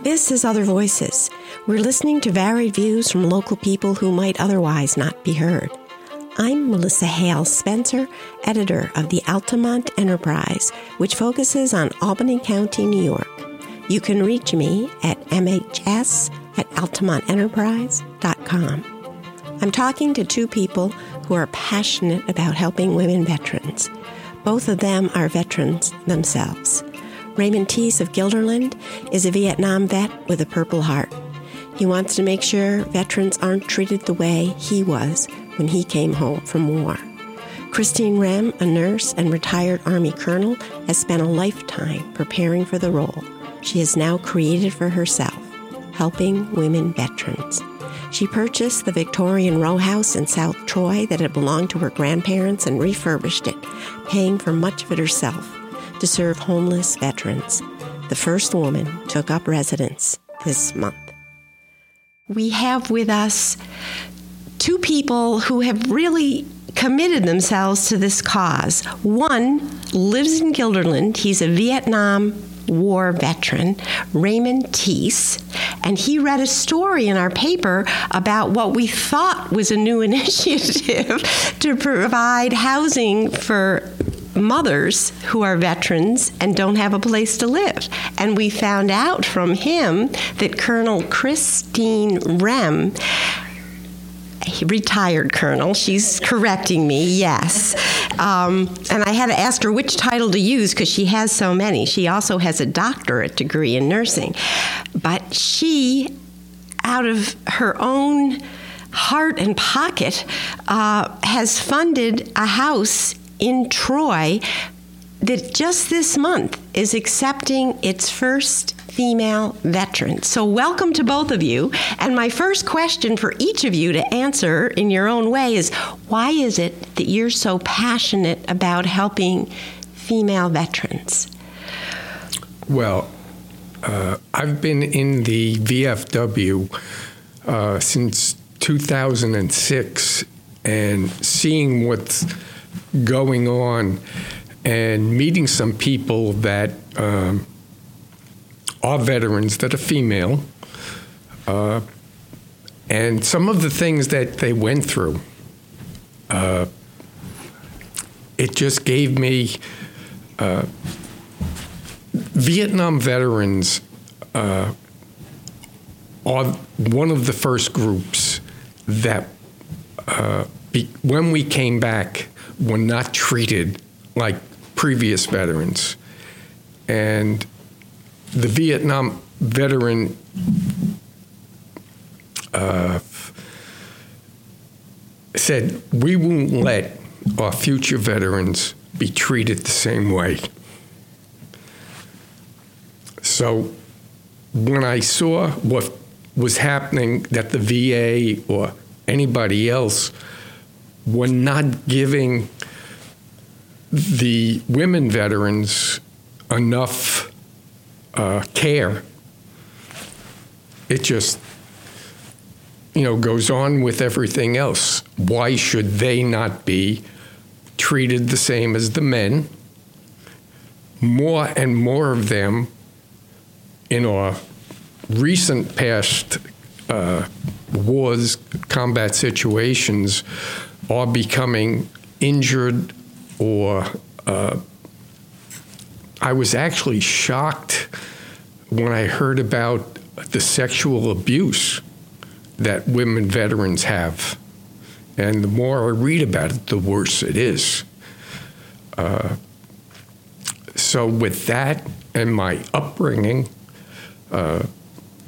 This is Other Voices. We're listening to varied views from local people who might otherwise not be heard. I'm Melissa Hale Spencer, editor of the Altamont Enterprise, which focuses on Albany County, New York. You can reach me at mhs at altamontenterprise.com. I'm talking to two people who are passionate about helping women veterans. Both of them are veterans themselves. Raymond Teese of Guilderland is a Vietnam vet with a Purple Heart. He wants to make sure veterans aren't treated the way he was when he came home from war. Christine Rem, a nurse and retired Army colonel, has spent a lifetime preparing for the role she has now created for herself, helping women veterans. She purchased the Victorian row house in South Troy that had belonged to her grandparents and refurbished it, paying for much of it herself to serve homeless veterans. The first woman took up residence this month. We have with us two people who have really committed themselves to this cause. One lives in Guilderland, He's a Vietnam War veteran, Raymond Teese, and he read a story in our paper about what we thought was a new initiative to provide housing for mothers who are veterans and don't have a place to live. And we found out from him that Colonel Christine Rem retired colonel. She's correcting me, yes. Um, and I had to ask her which title to use because she has so many. She also has a doctorate degree in nursing. But she, out of her own heart and pocket, uh, has funded a house in Troy that just this month is accepting its first female veteran. So, welcome to both of you. And my first question for each of you to answer in your own way is why is it that you're so passionate about helping female veterans? Well, uh, I've been in the VFW uh, since 2006 and seeing what's going on and meeting some people that um, are veterans that are female, uh, and some of the things that they went through. Uh, it just gave me uh, Vietnam veterans uh, are one of the first groups that, uh, be, when we came back, were not treated like previous veterans. And the Vietnam veteran uh, said, We won't let our future veterans be treated the same way. So when I saw what was happening, that the VA or anybody else were not giving the women veterans enough uh, care. It just, you know, goes on with everything else. Why should they not be treated the same as the men? More and more of them in our recent past uh, wars, combat situations, are becoming injured or uh, I was actually shocked when I heard about the sexual abuse that women veterans have. And the more I read about it, the worse it is. Uh, so, with that and my upbringing, uh,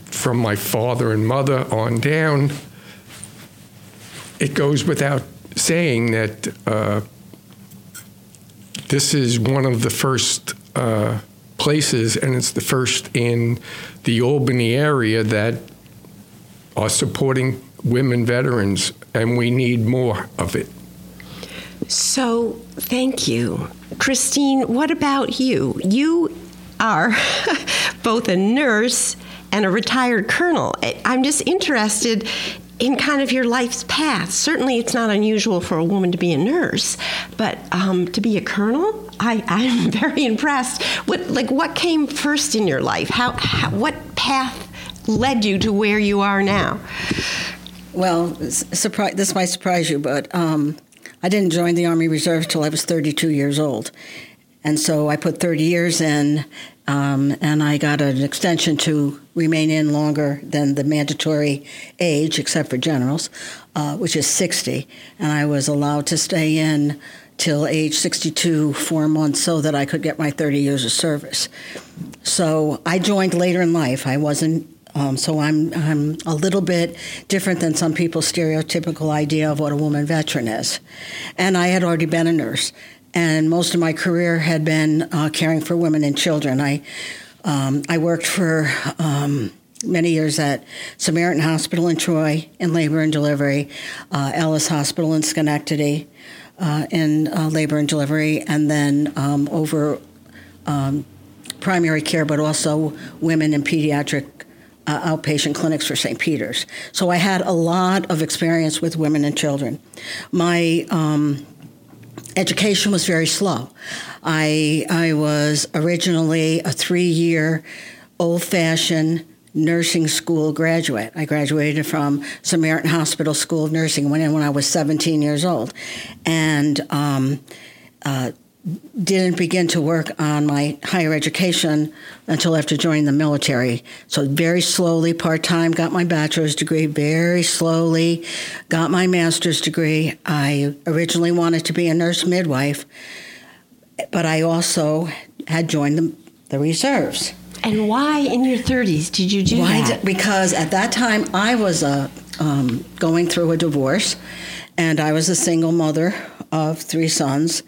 from my father and mother on down, it goes without saying that uh, this is one of the first uh, places, and it's the first in the Albany area that are supporting women veterans, and we need more of it. So, thank you. Christine, what about you? You are both a nurse and a retired colonel. I'm just interested in kind of your life's path. Certainly, it's not unusual for a woman to be a nurse, but um, to be a colonel, I, I'm very impressed. What like what came first in your life? How, how what path led you to where you are now? Well, surprise, this might surprise you, but um, I didn't join the Army Reserve till I was 32 years old. And so I put 30 years in, um, and I got an extension to remain in longer than the mandatory age, except for generals, uh, which is 60. And I was allowed to stay in till age 62, four months, so that I could get my 30 years of service. So I joined later in life. I wasn't um, so I'm I'm a little bit different than some people's stereotypical idea of what a woman veteran is, and I had already been a nurse, and most of my career had been uh, caring for women and children. I um, I worked for. Um, many years at Samaritan Hospital in Troy in labor and delivery, uh, Ellis Hospital in Schenectady uh, in uh, labor and delivery, and then um, over um, primary care, but also women and pediatric uh, outpatient clinics for St. Peter's. So I had a lot of experience with women and children. My um, education was very slow. I, I was originally a three year old fashioned nursing school graduate. I graduated from Samaritan Hospital School of Nursing, went in when I was 17 years old. And um, uh, didn't begin to work on my higher education until after joining the military. So very slowly, part time, got my bachelor's degree. Very slowly, got my master's degree. I originally wanted to be a nurse midwife, but I also had joined the, the reserves. And why in your 30s did you do why that? Did, because at that time I was uh, um, going through a divorce, and I was a single mother of three sons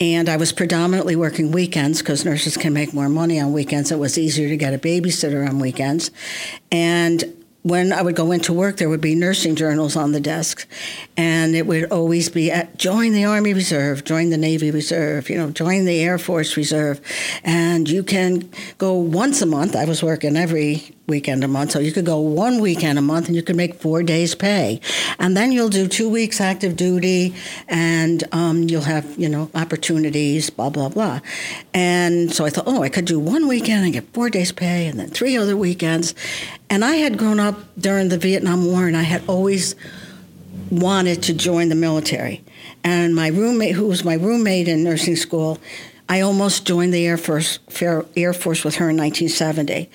and I was predominantly working weekends because nurses can make more money on weekends. It was easier to get a babysitter on weekends. And when I would go into work, there would be nursing journals on the desk, and it would always be at, join the Army Reserve, join the Navy Reserve, you know, join the Air Force Reserve, and you can go once a month. I was working every weekend a month. So you could go one weekend a month and you could make four days pay. And then you'll do two weeks active duty and um, you'll have, you know, opportunities, blah, blah, blah. And so I thought, oh, I could do one weekend and get four days pay and then three other weekends. And I had grown up during the Vietnam War and I had always wanted to join the military. And my roommate, who was my roommate in nursing school, I almost joined the Air Force Air Force with her in 1970,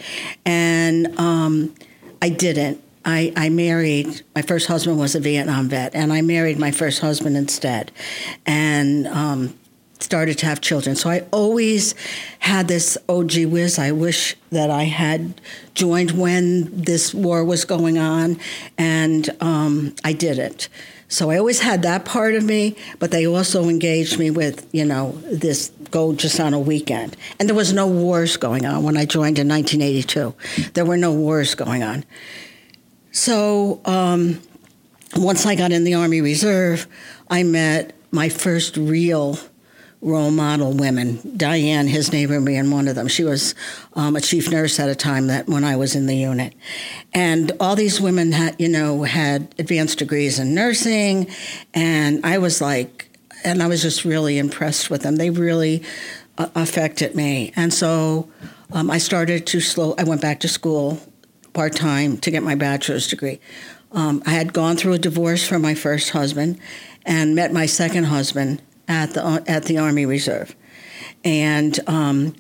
and um, I didn't. I, I, married my first husband was a Vietnam vet, and I married my first husband instead, and um, started to have children. So I always had this oh whiz, I wish that I had joined when this war was going on, and um, I didn't. So I always had that part of me, but they also engaged me with, you know, this go just on a weekend. And there was no wars going on when I joined in 1982. There were no wars going on. So um, once I got in the Army Reserve, I met my first real role model women. Diane, his neighbor, being one of them. She was um, a chief nurse at a time that when I was in the unit, and all these women had, you know, had advanced degrees in nursing, and I was like, and I was just really impressed with them. They really uh, affected me, and so um, I started to slow. I went back to school part time to get my bachelor's degree. Um, I had gone through a divorce from my first husband, and met my second husband at the at the Army Reserve, and um,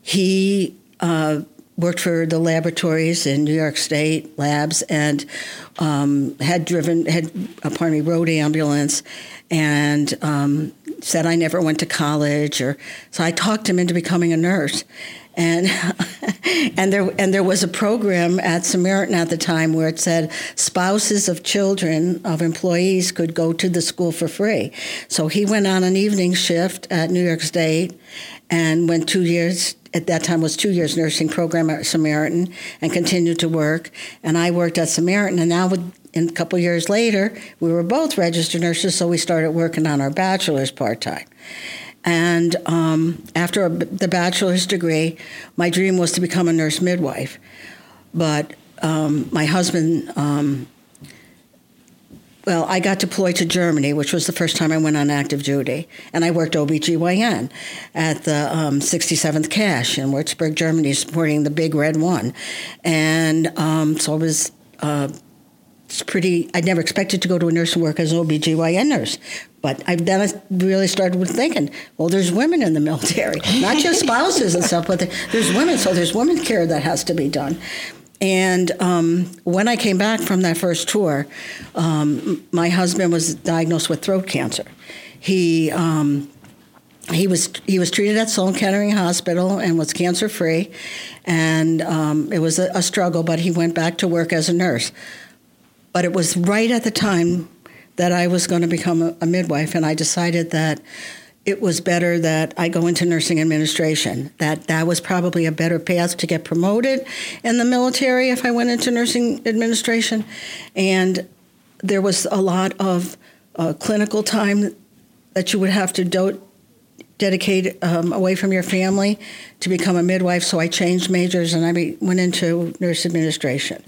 he uh, worked for the laboratories in New York State labs and um, had driven had uh, pardon me road ambulance and um, said I never went to college or so I talked him into becoming a nurse and and there and there was a program at Samaritan at the time where it said spouses of children of employees could go to the school for free. So he went on an evening shift at New York State and went two years at that time was two years nursing program at Samaritan and continued to work. And I worked at Samaritan and now with and a couple years later, we were both registered nurses, so we started working on our bachelor's part time. And um, after the bachelor's degree, my dream was to become a nurse midwife. But um, my husband um, well, I got deployed to Germany, which was the first time I went on active duty. And I worked OBGYN at the um, 67th CSH in Würzburg, Germany, supporting the Big Red One. And um, so I was. Uh, it's pretty. I never expected to go to a nursing work as an OBGYN nurse, but I then I really started with thinking, well, there's women in the military, not just spouses and stuff, but there's women, so there's women care that has to be done. And um, when I came back from that first tour, um, my husband was diagnosed with throat cancer. He um, he was he was treated at Sloan Kettering Hospital and was cancer free, and um, it was a, a struggle. But he went back to work as a nurse. But it was right at the time that I was going to become a, a midwife, and I decided that it was better that I go into nursing administration. That that was probably a better path to get promoted in the military if I went into nursing administration, and there was a lot of uh, clinical time that you would have to do- dedicate um, away from your family to become a midwife. So I changed majors and I be- went into nurse administration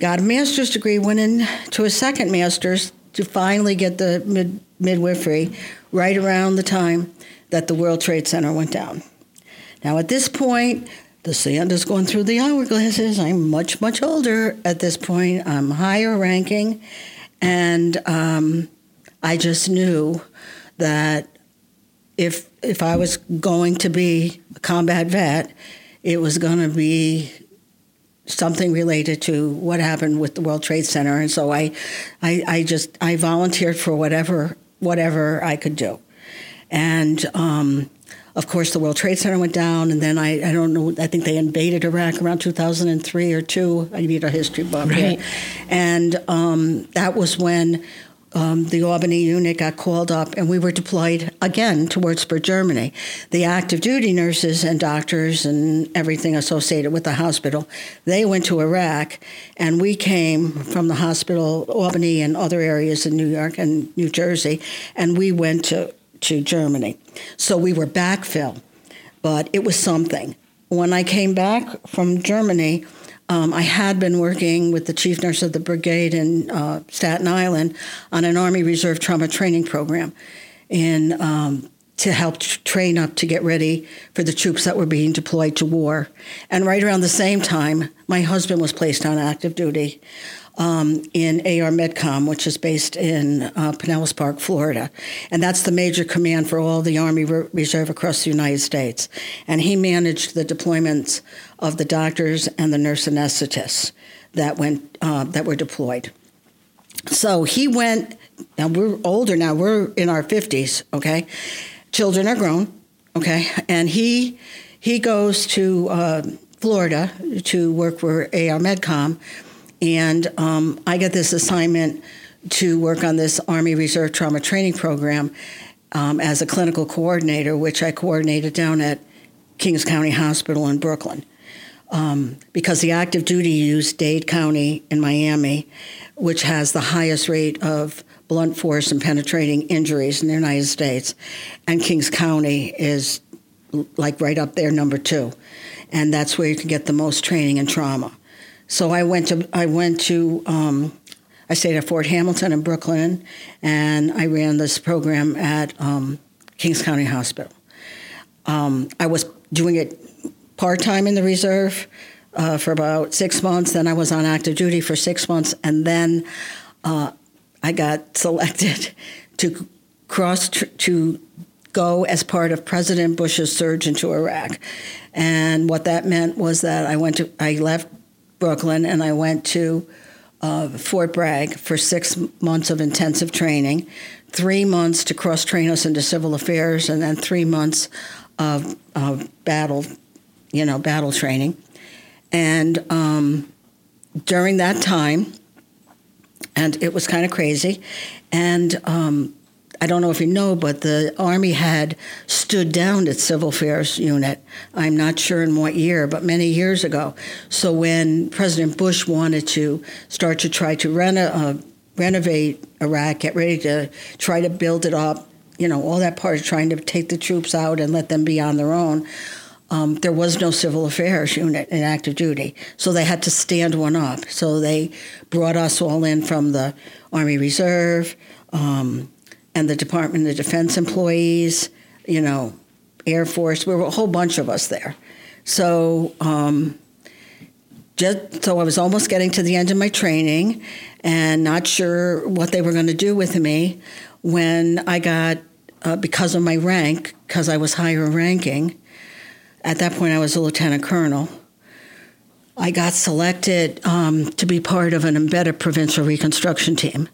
got a master's degree, went into a second master's to finally get the mid- midwifery right around the time that the World Trade Center went down. Now, at this point, the sand is going through the hourglasses. I'm much, much older at this point. I'm higher ranking. And um, I just knew that if, if I was going to be a combat vet, it was going to be something related to what happened with the World Trade Center, and so I, I, I just I volunteered for whatever whatever I could do, and um, of course the World Trade Center went down, and then I I don't know I think they invaded Iraq around 2003 or two. I need a history book, right. Here. and um, that was when um, the Albany unit got called up, and we were deployed again to Würzburg, Germany. The active duty nurses and doctors and everything associated with the hospital, they went to Iraq, and we came from the hospital, Albany and other areas in New York and New Jersey, and we went to, to Germany. So we were backfill, but it was something. When I came back from Germany, um, I had been working with the chief nurse of the brigade in uh, Staten Island on an Army Reserve trauma training program, and um, to help train up to get ready for the troops that were being deployed to war. And right around the same time, my husband was placed on active duty um, in AR Medcom, which is based in uh, Pinellas Park, Florida. And that's the major command for all the Army Re- Reserve across the United States. And he managed the deployments of the doctors and the nurse anesthetists that, went, uh, that were deployed. So he went, now we're older now, we're in our 50s, okay? Children are grown, okay? And he, he goes to uh, Florida to work for AR Medcom and um, I get this assignment to work on this Army Reserve Trauma Training Program um, as a clinical coordinator, which I coordinated down at Kings County Hospital in Brooklyn. Um, because the active duty used Dade County in Miami, which has the highest rate of blunt force and penetrating injuries in the United States, and Kings County is like right up there, number two, and that's where you can get the most training in trauma. So I went to I went to um, I stayed at Fort Hamilton in Brooklyn, and I ran this program at um, Kings County Hospital. Um, I was doing it part time in the reserve uh, for about six months. Then I was on active duty for six months, and then uh, I got selected to cross tr- to go as part of President Bush's surge into Iraq. And what that meant was that I went to I left Brooklyn, and I went to uh, Fort Bragg for six months of intensive training, three months to cross train us into civil affairs, and then three months of, of battle, you know, battle training. And um, during that time, and it was kind of crazy, and um, I don't know if you know, but the Army had stood down its civil affairs unit. I'm not sure in what year, but many years ago. So when President Bush wanted to start to try to reno- uh, renovate Iraq, get ready to try to build it up, you know, all that part of trying to take the troops out and let them be on their own, um, there was no civil affairs unit in active duty, so they had to stand one up. So they brought us all in from the Army Reserve um, and the Department of Defense employees, you know, Air Force. We were a whole bunch of us there. So, um, just so I was almost getting to the end of my training and not sure what they were going to do with me when I got, uh, because of my rank, because I was higher ranking, at that point, I was a lieutenant colonel. I got selected um, to be part of an embedded provincial reconstruction team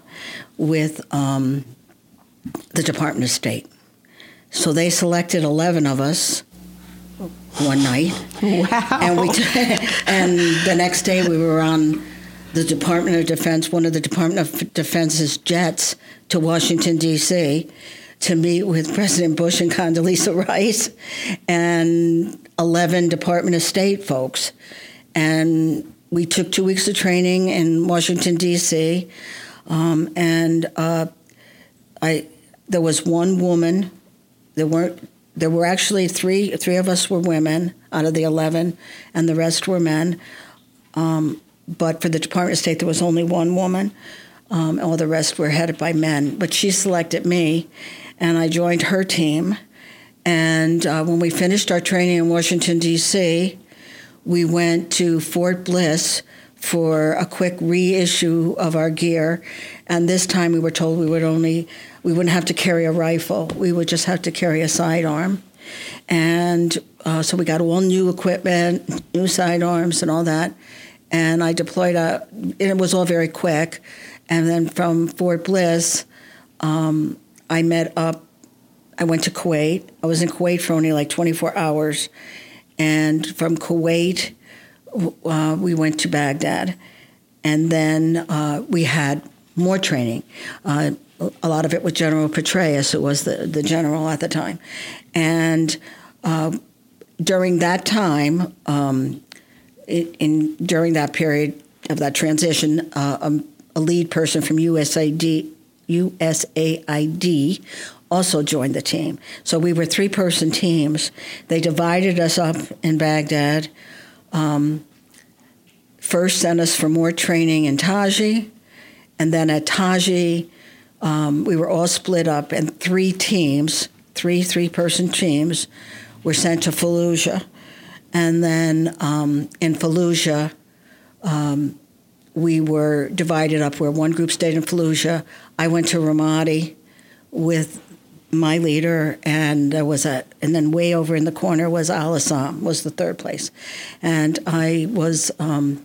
with um, the Department of State. So they selected 11 of us one night. Wow. And, we and the next day we were on the Department of Defense, one of the Department of Defense's jets to Washington, D.C to meet with President Bush and Condoleezza Rice and 11 Department of State folks. And we took two weeks of training in Washington, D.C. Um, and uh, I, there was one woman. There weren't. There were actually three. Three of us were women out of the eleven, and the rest were men. Um, but for the Department of State, there was only one woman. Um, all the rest were headed by men. But she selected me, and I joined her team. And uh, when we finished our training in Washington, D.C., we went to Fort Bliss for a quick reissue of our gear. And this time we were told we would only, we wouldn't have to carry a rifle, we would just have to carry a sidearm. And uh, so we got all new equipment, new sidearms, and all that. And I deployed a, it was all very quick. And then from Fort Bliss, um, I met up. I went to Kuwait. I was in Kuwait for only like 24 hours. And from Kuwait, uh, we went to Baghdad. And then uh, we had more training. Uh, a lot of it with General Petraeus, who was the, the general at the time. And uh, during that time, um, it, in during that period of that transition, uh, a, a lead person from USAID USAID also joined the team. So we were three person teams. They divided us up in Baghdad. Um, first sent us for more training in Taji, and then at Taji, um, we were all split up, and three teams, three three person teams, were sent to Fallujah. And then um, in Fallujah, um, we were divided up where one group stayed in Fallujah. I went to Ramadi with my leader, and there was a, and then way over in the corner was Al Asad, was the third place, and I was um,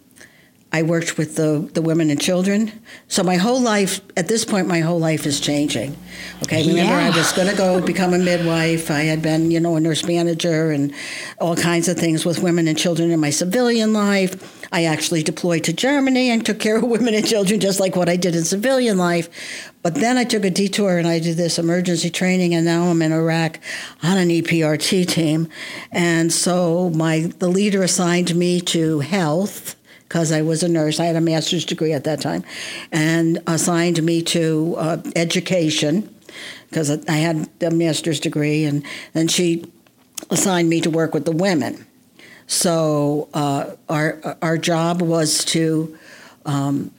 I worked with the, the women and children. So my whole life, at this point, my whole life is changing. Okay, remember Yeah. I was going to go become a midwife. I had been, you know, a nurse manager and all kinds of things with women and children in my civilian life. I actually deployed to Germany and took care of women and children just like what I did in civilian life. But then I took a detour and I did this emergency training, and now I'm in Iraq on an EPRT team. And so my the leader assigned me to health because I was a nurse. I had a master's degree at that time, and assigned me to uh, education because I had a master's degree, and then she assigned me to work with the women. So uh, our our job was to um,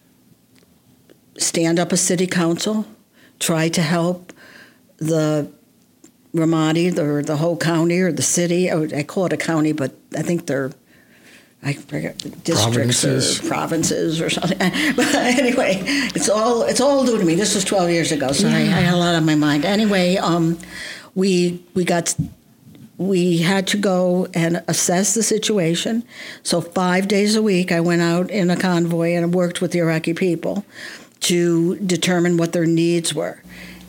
stand up a city council, try to help the Ramadi or the whole county or the city. I call it a county, but I think they're I forget the districts Provinces. or provinces or something. But anyway, it's all it's all new to me. This was 12 years ago, so I, I had a lot on my mind. Anyway, um, we we got we had to go and assess the situation. So five days a week, I went out in a convoy and worked with the Iraqi people to determine what their needs were.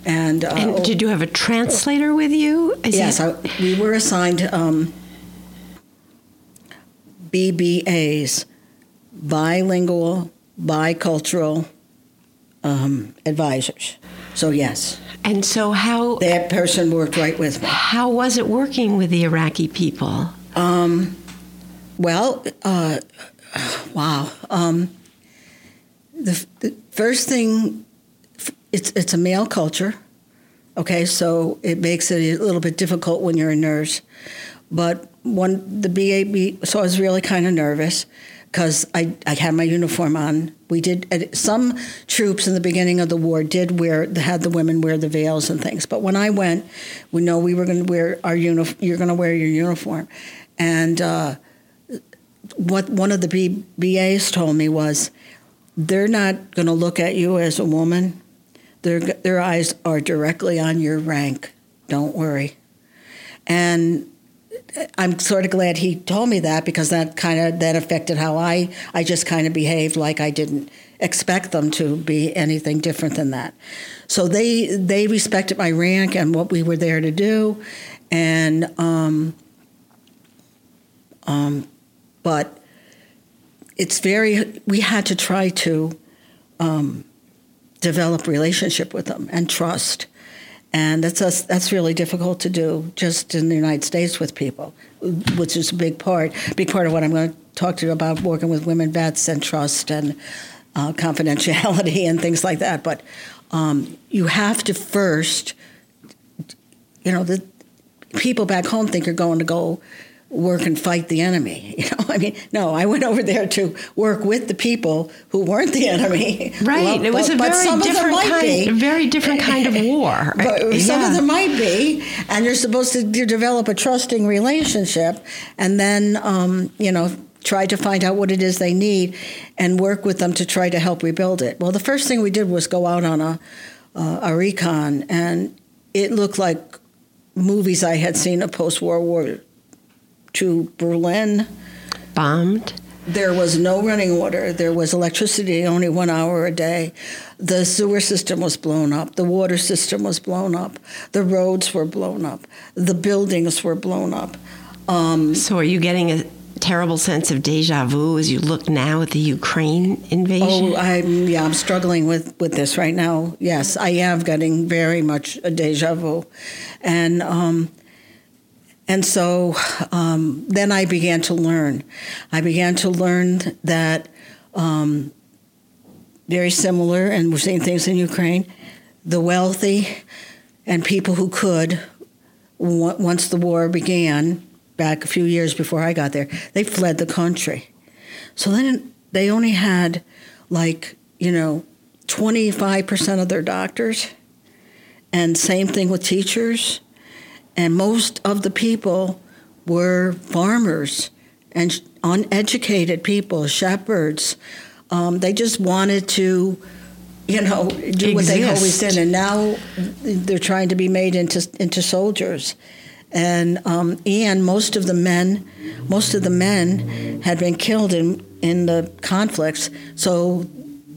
And, uh, And did you have a translator with you? Is yes, he- I, we were assigned um, BBAs, bilingual, bicultural um, advisors. So yes, and so how that person worked right with me. how was it working with the Iraqi people? Um, well, uh, wow. Um, the, the first thing, it's it's a male culture. Okay, so it makes it a little bit difficult when you're a nurse. But when the BAB, so I was really kind of nervous because I, I had my uniform on. We did some troops in the beginning of the war did wear had the women wear the veils and things. But when I went, we know we were going to wear our uniform. You're going to wear your uniform, and uh, what one of the B, BAs told me was, they're not going to look at you as a woman. Their their eyes are directly on your rank. Don't worry, and I'm sort of glad he told me that because that kind of that affected how I I just kind of behaved like I didn't expect them to be anything different than that. So they they respected my rank and what we were there to do, and um, um, but it's very we had to try to um, develop relationship with them and trust and that's that's really difficult to do just in the United States with people, which is a big part, big part of what I'm going to talk to you about working with women vets and trust and uh, confidentiality and things like that. But um, you have to first, you know, the people back home think you're going to go work and fight the enemy. You know, I mean, no, I went over there to work with the people who weren't the enemy. Right. Well, it was but, a very different kind, very different kind of war. but some of them might be, and you're supposed to develop a trusting relationship, and then, um, you know, try to find out what it is they need, and work with them to try to help rebuild it. Well, the first thing we did was go out on a uh, a recon, and it looked like movies I had seen of post World War to Berlin. Bombed? There was no running water. There was electricity only one hour a day. The sewer system was blown up. The water system was blown up. The roads were blown up. The buildings were blown up. Um, so, are you getting a terrible sense of deja vu as you look now at the Ukraine invasion? Oh, I'm yeah, I'm struggling with with this right now. Yes, I am getting very much a deja vu, and um, and so um, then I began to learn. I began to learn that um, very similar, and we're seeing things in Ukraine, the wealthy and people who could, once the war began, back a few years before I got there, they fled the country. So then they only had like, you know, 25% of their doctors, and same thing with teachers and most of the people were farmers and uneducated people, shepherds. Um, they just wanted to, you know, do Exist. what they always did, and now they're trying to be made into into soldiers. And um, and most of the men, most of the men had been killed in in the conflicts. So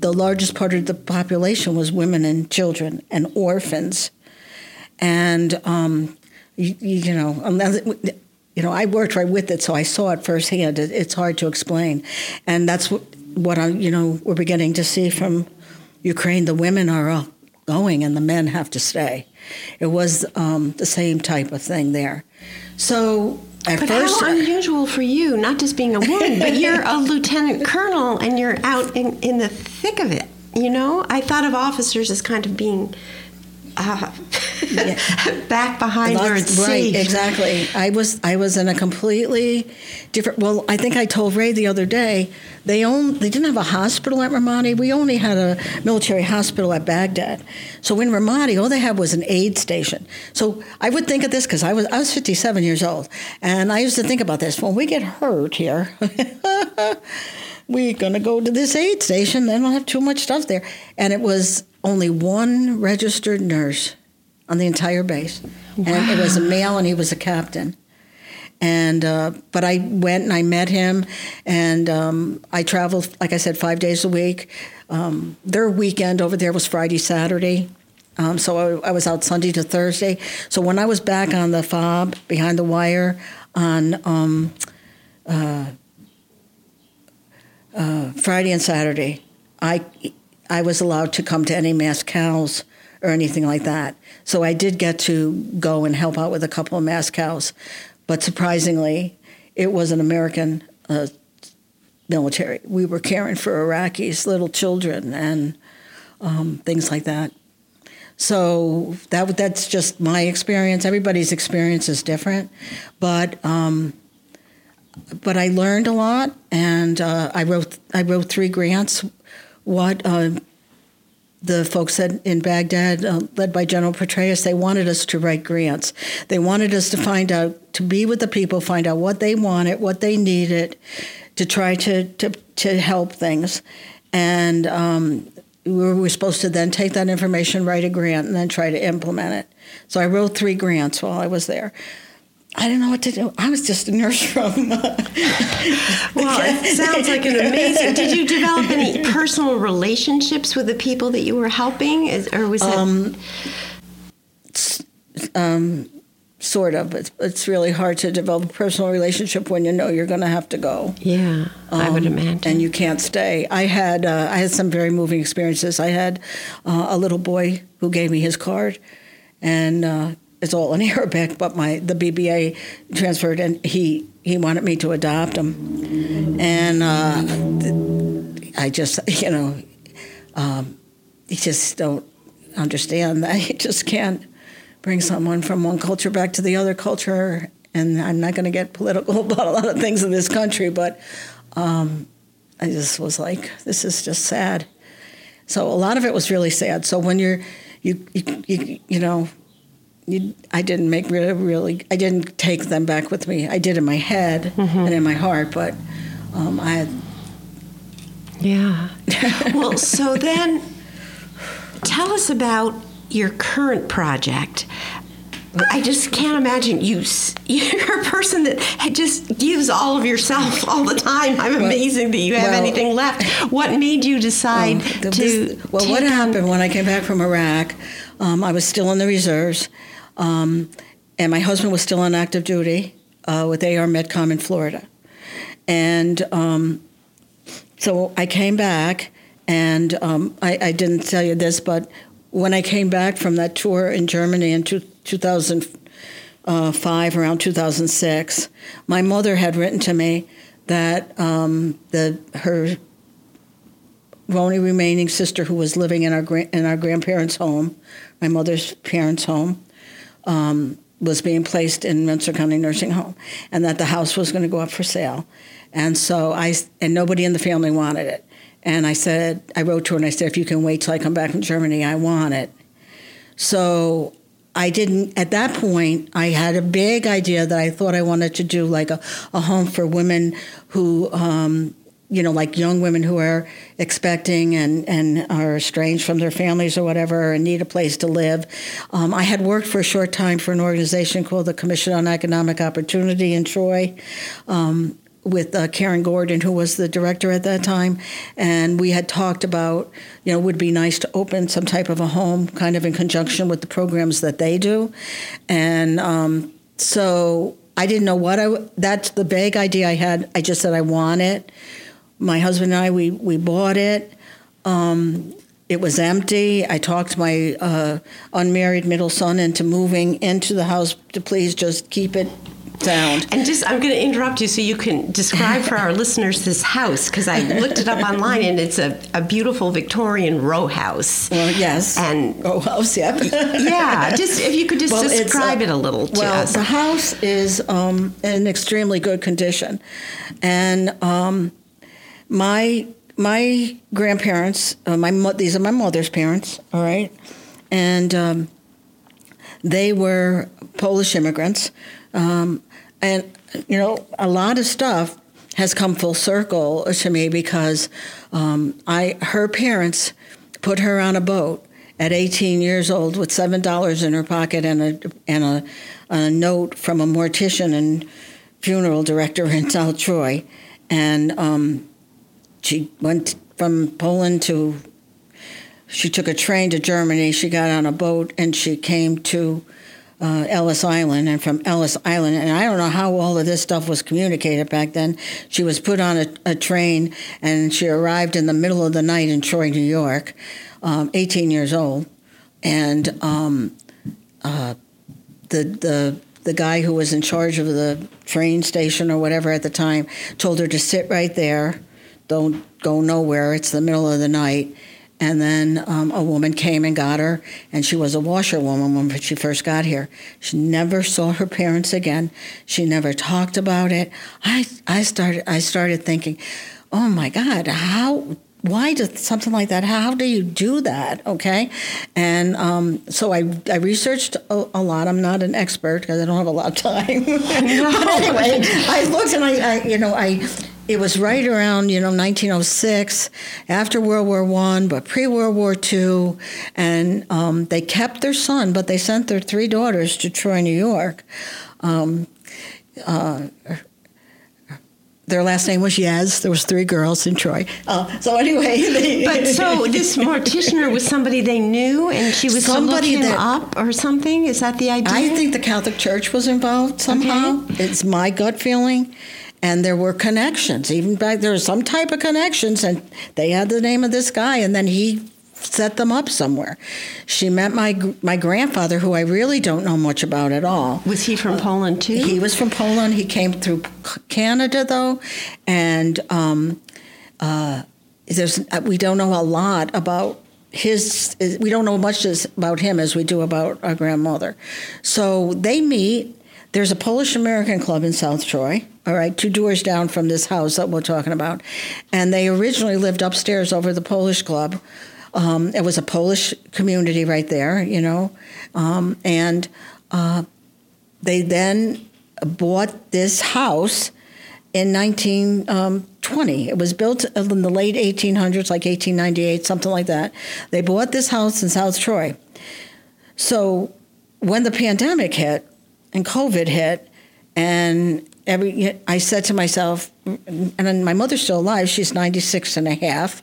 the largest part of the population was women and children and orphans. And um, you, you know, you know, I worked right with it, so I saw it firsthand. It, it's hard to explain, and that's what, what I, you know, we're beginning to see from Ukraine. The women are all going, and the men have to stay. It was um, the same type of thing there. So at but first, how unusual for you, not just being a woman, but you're a lieutenant colonel and you're out in, in the thick of it. You know, I thought of officers as kind of being uh, back behind where it's right. Exactly. I was I was in a completely different. Well, I think I told Ray the other day they own they didn't have a hospital at Ramadi. We only had a military hospital at Baghdad. So in Ramadi, all they had was an aid station. So I would think of this because I was I was 57 years old, and I used to think about this when we get hurt here. we're going to go to this aid station. They don't have too much stuff there. And it was only one registered nurse on the entire base, wow. and it was a male, and he was a captain. And uh, but I went and I met him, and um, I traveled, like I said, five days a week. Um, their weekend over there was Friday, Saturday. Um, so I, I, was out Sunday to Thursday. So when I was back on the fob behind the wire on um, uh, uh, Friday and Saturday, I I was allowed to come to any mass cals or anything like that. So I did get to go and help out with a couple of mass cals. But surprisingly, it was an American uh, military. We were caring for Iraqis, little children, and um, things like that. So that that's just my experience. Everybody's experience is different, but um, but I learned a lot, and uh, I wrote I wrote three grants. What uh, the folks in Baghdad, uh, led by General Petraeus, they wanted us to write grants. They wanted us to find out, to be with the people, find out what they wanted, what they needed, to try to to, to help things, and um, we were supposed to then take that information, write a grant, and then try to implement it. So I wrote three grants while I was there. I didn't know what to do. I was just a nurse from. well, it sounds like an amazing. Did you develop any personal relationships with the people that you were helping, or was that? Um, um, sort of. It's, it's really hard to develop a personal relationship when you know you're going to have to go. Yeah, um, I would um, imagine. And you can't stay. I had uh, I had some very moving experiences. I had uh, a little boy who gave me his card, and uh, it's all in Arabic, but my the BBA transferred, and he he wanted me to adopt him, and uh, I just you know, um, just don't understand that you just can't bring someone from one culture back to the other culture. And I'm not going to get political about a lot of things in this country, but um, I just was like, this is just sad. So a lot of it was really sad. So when you're, you, you, you, you know, you, I didn't make really, really, I didn't take them back with me. I did in my head mm-hmm. and in my heart, but um, I had. Yeah. well, so then tell us about your current project. I just can't imagine you. You're a person that just gives all of yourself all the time. I'm amazing that you have well, anything left. What made you decide to? This, well, what happened on, when I came back from Iraq? Um, I was still in the reserves. Um, and my husband was still on active duty uh, with AR Medcom in Florida. And um, so I came back, and um, I, I, didn't tell you this, but when I came back from that tour in Germany in two, 2005, around 2006, my mother had written to me that um, the her only remaining sister, who was living in our in our grandparents' home, my mother's parents' home, um, was being placed in Rensselaer County Nursing Home, and that the house was going to go up for sale. And so I and nobody in the family wanted it. And I said, I wrote to her and I said, if you can wait till I come back from Germany, I want it. So I didn't, at that point, I had a big idea that I thought I wanted to do like a, a home for women who um, you know, like young women who are expecting and, and are estranged from their families or whatever and need a place to live. Um, I had worked for a short time for an organization called the Commission on Economic Opportunity in Troy. Um, with uh, Karen Gordon, who was the director at that time, and we had talked about, you know, would be nice to open some type of a home, kind of in conjunction with the programs that they do, and um, so I didn't know what I. That's the vague idea I had. I just said I want it my husband and I, we, we bought it. Um, it was empty. I talked my uh, unmarried middle son into moving into the house to please just keep it sound. And just, I'm going to interrupt you so you can describe for our listeners this house because I looked it up online and it's a, a beautiful Victorian row house. Well, yes. And row house, yep. yeah, just if you could just well, describe a, it a little to well, us. the house is um, in extremely good condition, and. Um, my my grandparents, uh, my these are my mother's parents, all right, and um, they were Polish immigrants, um, and you know a lot of stuff has come full circle to me because um, I her parents put her on a boat at 18 years old with seven dollars in her pocket and a and a, a note from a mortician and funeral director in South Troy, and um, she went from Poland to, she took a train to Germany. She got on a boat and she came to uh, Ellis Island. And from Ellis Island, and I don't know how all of this stuff was communicated back then, she was put on a, a train and she arrived in the middle of the night in Troy, New York, um, 18 years old. And um, uh, the, the the guy who was in charge of the train station or whatever at the time told her to sit right there don't go nowhere. It's the middle of the night. and then um, a woman came and got her, and she was a washerwoman when she first got here. She never saw her parents again. She never talked about it. I I started I started thinking, oh my God, how why does something like that? How do you do that? Okay, and um, so I I researched a, a, lot. I'm not an expert because I don't have a lot of time. but anyway, I looked and I, I you know I it was right around you know 1906 after world war one but pre-world war two and um, they kept their son but they sent their three daughters to troy new york um, uh, their last name was Yes. There was three girls in Troy. Uh, so anyway, they, but so this mortician was somebody they knew, and she was somebody to look him that, up or something. Is that the idea? I think the Catholic Church was involved somehow. Okay. It's my gut feeling, and there were connections. Even back there was some type of connections, and they had the name of this guy, and then he set them up somewhere. She met my my grandfather, who I really don't know much about at all. Was he from uh, Poland too? He was from Poland. He came through Canada though, and um, uh, there's uh, we don't know a lot about his. We don't know much about him as we do about our grandmother. So they meet. There's a Polish American club in South Troy all right, two doors down from this house that we're talking about. And they originally lived upstairs over the Polish club. Um, it was a Polish community right there, you know, um, and uh, they then bought this house in 1920. Um, it was built in the late 1800s, like 1898, something like that. They bought this house in South Troy. So when the pandemic hit and COVID hit, and every I said to myself, and my mother's still alive. She's 96 and a half,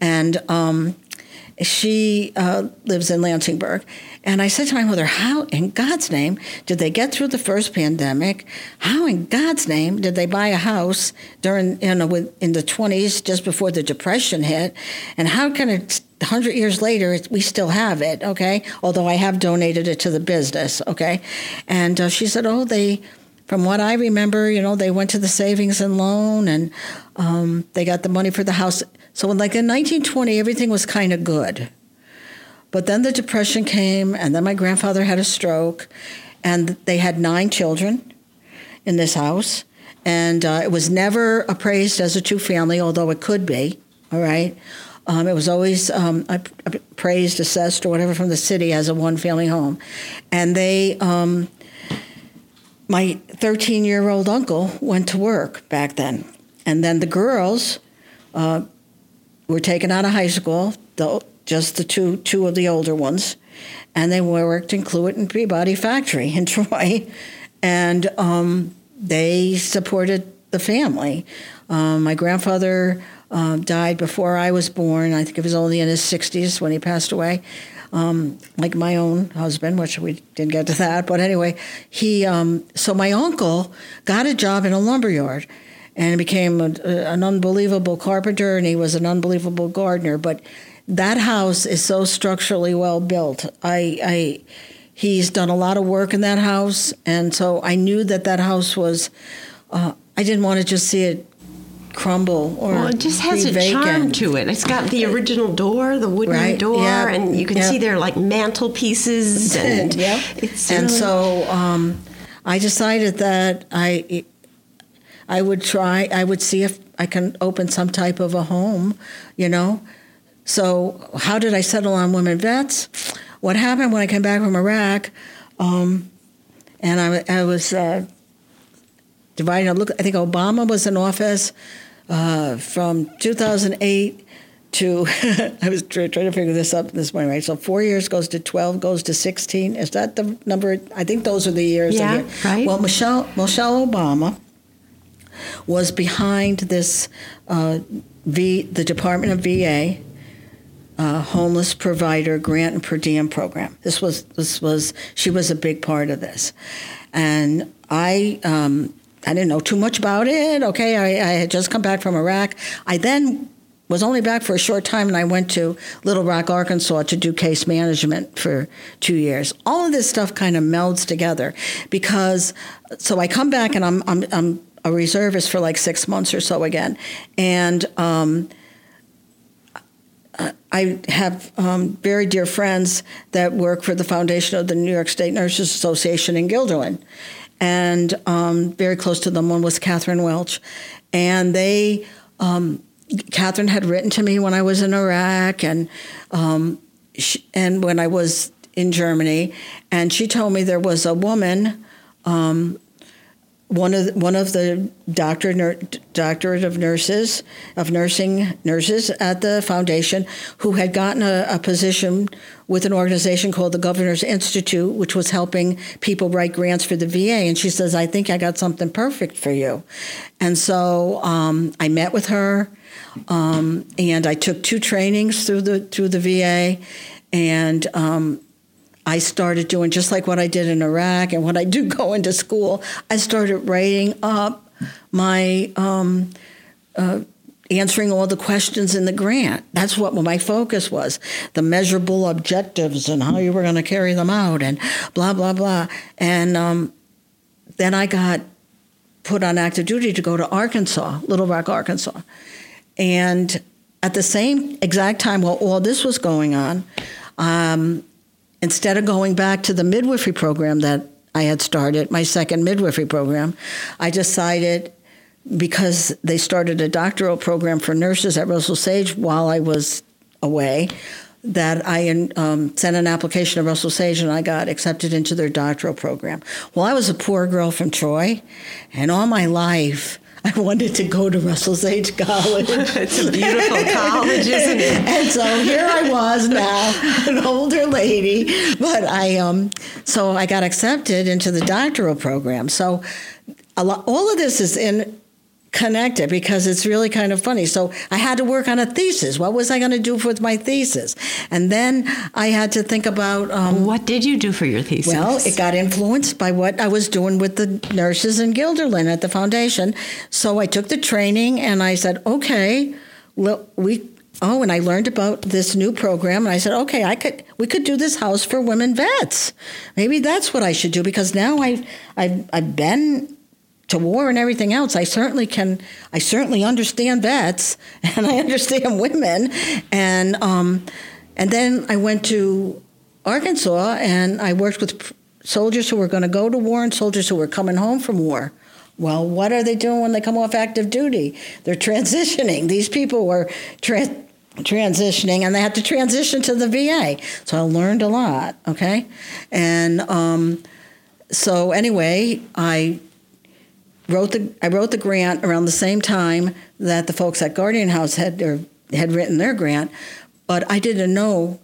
and um, she uh, lives in Lansingburgh. And I said to my mother, How in God's name did they get through the first pandemic? How in God's name did they buy a house during, you know, in the 20s, just before the Depression hit? And how can it, 100 years later, we still have it, okay? Although I have donated it to the business, okay? And uh, she said, Oh, they, from what I remember, you know, they went to the savings and loan and um, they got the money for the house. So, like in 1920, everything was kind of good. But then the Depression came, and then my grandfather had a stroke, and they had nine children in this house. And uh, it was never appraised as a two family, although it could be, all right? Um, it was always um, appraised, assessed, or whatever from the city as a one family home. And they, um, my 13 year old uncle went to work back then. And then the girls, uh, were taken out of high school, the, just the two two of the older ones, and they worked in Cluett and Peabody factory in Troy, and um, they supported the family. Um, my grandfather uh, died before I was born. I think he was only in his 60s when he passed away. Um, like my own husband, which we didn't get to that, but anyway, he. Um, so my uncle got a job in a lumber yard, and became a, an unbelievable carpenter and he was an unbelievable gardener. But that house is so structurally well built. I, I he's done a lot of work in that house, and so I knew that that house was. Uh, I didn't want to just see it crumble or well, it just has a vacant. charm to it. It's got the original door, the wooden right. door, yep. and you can yep. see there are like mantelpieces and yep. It's and so um, I decided that I I would try, I would see if I can open some type of a home, you know. So, how did I settle on women vets? What happened when I came back from Iraq? Um, and I, I was uh, dividing. Look, I think Obama was in office uh, from 2008 to I was trying to figure this up this morning, right? So four years goes to twelve, goes to sixteen. Is that the number? I think those are the years. Yeah, right. Well, Michelle Michelle Obama was behind this uh, v, the Department of VA uh, homeless provider grant and per diem program. This was this was she was a big part of this, and I. Um, I didn't know too much about it. Okay, I, I had just come back from Iraq. I then was only back for a short time and I went to Little Rock, Arkansas to do case management for two years. All of this stuff kind of melds together because so I come back and I'm, I'm, I'm a reservist for like six months or so again. And um, I have um, very dear friends that work for the foundation of the New York State Nurses Association in Guilderland, and um, very close to them one was Catherine Welch, and they. Um, Catherine had written to me when I was in Iraq and um, she, and when I was in Germany, and she told me there was a woman um, one of the, one of the doctor ner, doctorate of nurses of nursing nurses at the foundation who had gotten a, a, position with an organization called the Governor's Institute, which was helping people write grants for the VA. And she says, "I think I got something perfect for you." And so um, I met with her, um, and I took two trainings through the through the VA, and um, I started doing just like what I did in Iraq and what I do going to school. I started writing up my um, uh, answering all the questions in the grant. That's what my focus was the measurable objectives and how you were going to carry them out and blah, blah, blah. And um, then I got put on active duty to go to Arkansas, Little Rock, Arkansas. And at the same exact time while all this was going on, um, instead of going back to the midwifery program that I had started, my second midwifery program, I decided because they started a doctoral program for nurses at Russell Sage while I was away that I um, sent an application to Russell Sage and I got accepted into their doctoral program. Well, I was a poor girl from Troy, and all my life I wanted to go to Russell Sage College. it's a beautiful college, isn't it? and so here I was now, an older lady, but I um so I got accepted into the doctoral program. So lot, all of this is in connect it because it's really kind of funny. So I had to work on a thesis. What was I going to do with my thesis? And then I had to think about um, what did you do for your thesis? Well, it got influenced by what I was doing with the nurses in Guilderland at the foundation. So I took the training and I said, okay, we. Oh, and I learned about this new program, and I said, okay, I could, we could do this house for women vets. Maybe that's what I should do because now I've, I've, I've been to war and everything else, I certainly can. I certainly understand vets, and I understand women, and um, and then I went to Arkansas, and I worked with soldiers who were going to go to war and soldiers who were coming home from war. Well, what are they doing when they come off active duty? They're transitioning. These people were tra- transitioning, and they had to transition to the VA. So I learned a lot. Okay, and um, so anyway, I wrote the I wrote the grant around the same time that the folks at Guardian House had or had written their grant, but I didn't know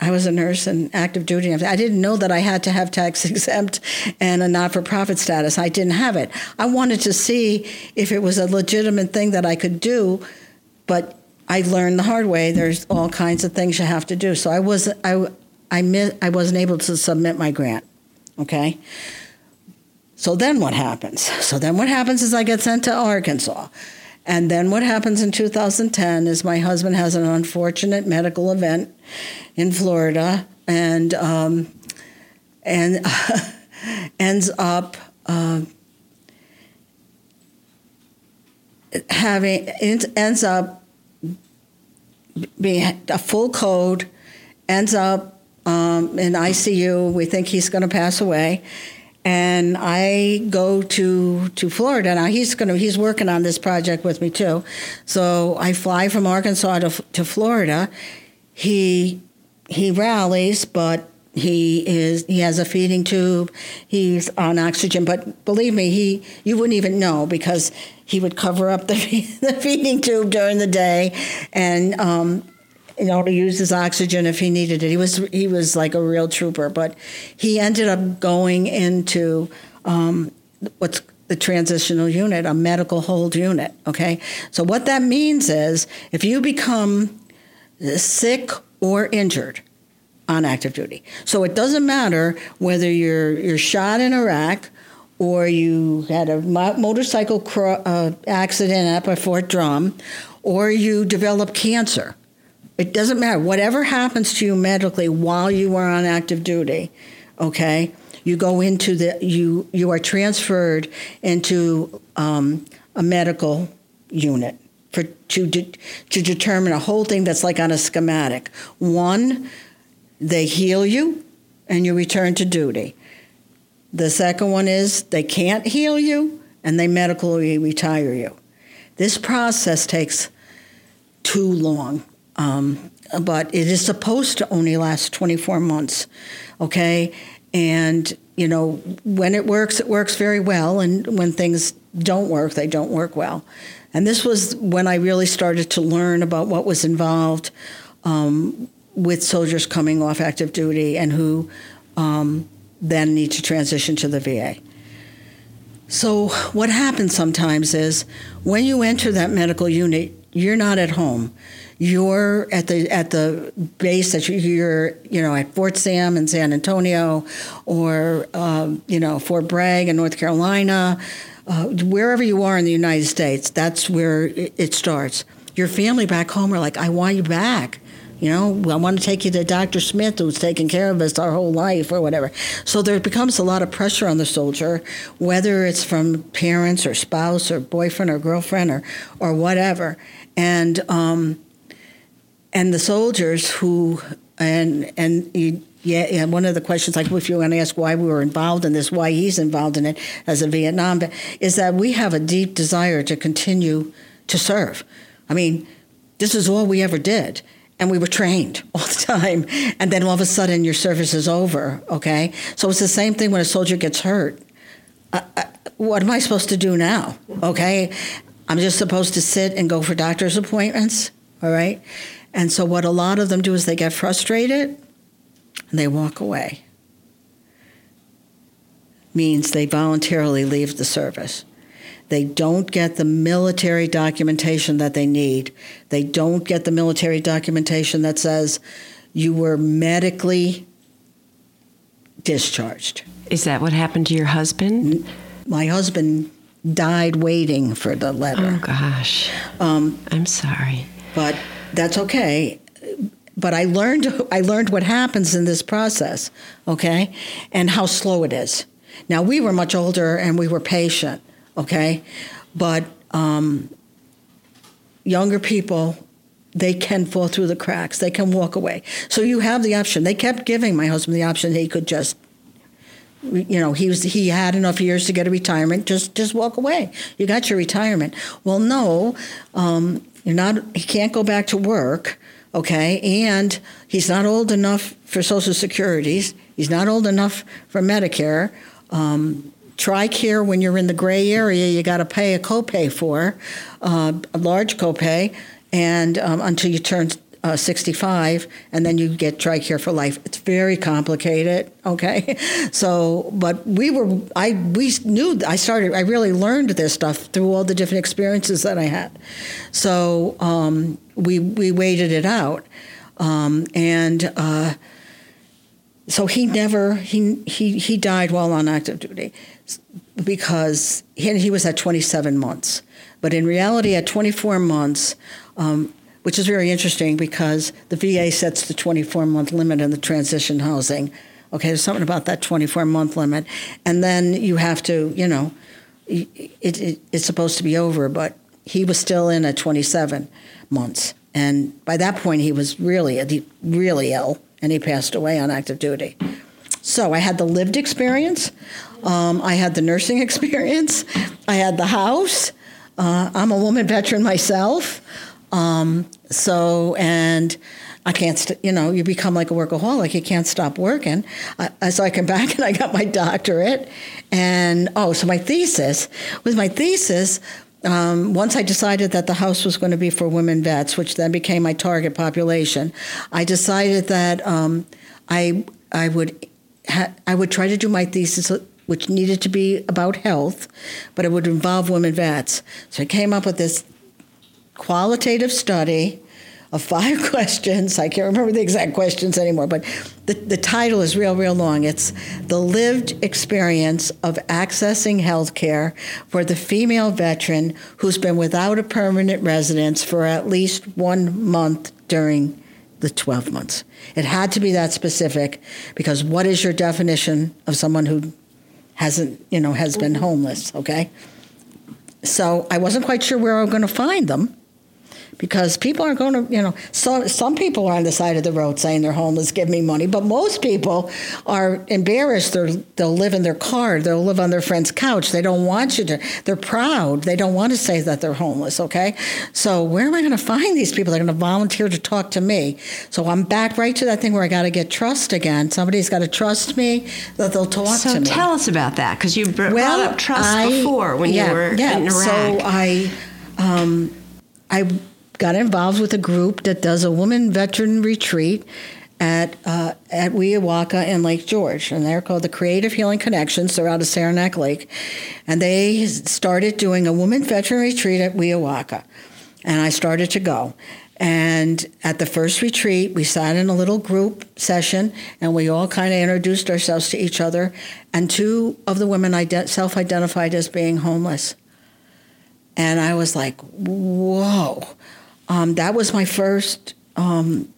I was a nurse and active duty. I didn't know that I had to have tax exempt and a not for profit status. I didn't have it. I wanted to see if it was a legitimate thing that I could do, but I learned the hard way. There's all kinds of things you have to do. So I was I I miss, I wasn't able to submit my grant. Okay. So then what happens? So then what happens is I get sent to Arkansas. And then what happens in 2010 is my husband has an unfortunate medical event in Florida and um, and ends up uh, having ends up being a full code, ends up um, in ICU. We think he's going to pass away and I go to to Florida. Now he's gonna he's working on this project with me too. So I fly from Arkansas to to Florida. He he rallies, but he is he has a feeding tube. He's on oxygen, but believe me, he you wouldn't even know because he would cover up the, the feeding tube during the day, and um, you know, to use his oxygen if he needed it. He was he was like a real trooper, but he ended up going into um, what's the transitional unit, a medical hold unit. Okay, so what that means is if you become sick or injured on active duty, so it doesn't matter whether you're you're shot in Iraq or you had a motorcycle uh, accident up at Fort Drum, or you develop cancer it doesn't matter. Whatever happens to you medically while you are on active duty, okay, you go into the you you are transferred into um, a medical unit. for to de- to determine a whole thing that's like on a schematic. One, they heal you, and you return to duty. The second one is they can't heal you, and they medically retire you. This process takes too long, um, but it is supposed to only last 24 months. Okay, and you know when it works, it works very well, and when things don't work, they don't work well. And this was when I really started to learn about what was involved um, with soldiers coming off active duty and who um, then need to transition to the VA. So, what happens sometimes is when you enter that medical unit, you're not at home. You're at the at the base that you're you know at Fort Sam in San Antonio, or um, you know Fort Bragg in North Carolina, uh, wherever you are in the United States. That's where it, it starts. Your family back home are like, "I want you back." You know, I want to take you to Dr. Smith, who's taken care of us our whole life, or whatever. So there becomes a lot of pressure on the soldier, whether it's from parents or spouse or boyfriend or girlfriend or, or whatever. And um, and the soldiers who and and yeah, one of the questions, like if you want to ask why we were involved in this, why he's involved in it as a Vietnam, is that we have a deep desire to continue to serve. I mean, this is all we ever did and we were trained all the time. And then all of a sudden, your service is over. Okay, so it's the same thing when a soldier gets hurt. What am I supposed to do now? Okay, I'm just supposed to sit and go for doctor's appointments. All right, and so what a lot of them do is they get frustrated and they walk away. Means they voluntarily leave the service. They don't get the military documentation that they need. They don't get the military documentation that says you were medically discharged. Is that what happened to your husband? My husband died waiting for the letter. Oh, gosh. Um, I'm sorry. but that's okay. But I learned I learned what happens in this process, okay, and how slow it is. Now we were much older and we were patient, okay, but um, younger people they can fall through the cracks. They can walk away. So you have the option. They kept giving my husband the option he could just you know he was he had enough years to get a retirement just just walk away you got your retirement well no um, you're not he can't go back to work okay? And he's not old enough for social security. He's not old enough for medicare. Um, TRICARE, when you're in the gray area, you got to pay a copay for, uh, a large copay, and um, until you turn uh, 65, and then you get TRICARE for life. It's very complicated. Okay, so but we were I we knew I started I really learned this stuff through all the different experiences that I had. So um, we we waited it out, um, and. Uh, so he never he he he died while on active duty because he, he was at 27 months but in reality at 24 months um, which is very interesting because the va sets the 24 month limit in the transition housing. Okay there's something about that 24 month limit. And then you have to you know it, it, it's supposed to be over but he was still in at 27 months. And by that point he was really really ill and he passed away on active duty. So I had the lived experience, um, I had the nursing experience, I had the house. Uh, I'm a woman veteran myself, um, so and I can't, st- you know, you become like a workaholic. You can't stop working. I, so I came back and I got my doctorate, and oh, so my thesis with my thesis um, once I decided that the house was going to be for women vets, which then became my target population, I decided that um, I I would ha- I would try to do my thesis, which needed to be about health, but it would involve women vets. So I came up with this qualitative study of five questions. I can't remember the exact questions anymore, but the, the title is real, real long. It's The Lived Experience of Accessing Healthcare for the Female Veteran Who's Been Without a Permanent Residence for at least one month during the 12 months. It had to be that specific because what is your definition of someone who hasn't, you know, has been homeless, okay? So I wasn't quite sure where I was going to find them because people aren't going to, you know, so, some people are on the side of the road saying they're homeless, give me money, but most people are embarrassed. They're, they'll live in their car, they'll live on their friend's couch. They don't want you to, they're proud. They don't want to say that they're homeless, okay? So, where am I going to find these people? They're going to volunteer to talk to me. So, I'm back right to that thing where I got to get trust again. Somebody's got to trust me that they'll talk so to me. So tell us about that because you brought Well, up trust I- before when yeah, you were yeah. in Iraq. So I, um, I got involved with a group that does a women veteran retreat at uh, at Wiawaka in Lake George, and they're called the Creative Healing Connections. They're out of Saranac Lake, and they started doing a women veteran retreat at Wiawaka, and I started to go. And at the first retreat, we sat in a little group session and we all kind of introduced ourselves to each other. And two of the women ident- self identified as being homeless. And I was like, whoa. Um, that was my first um,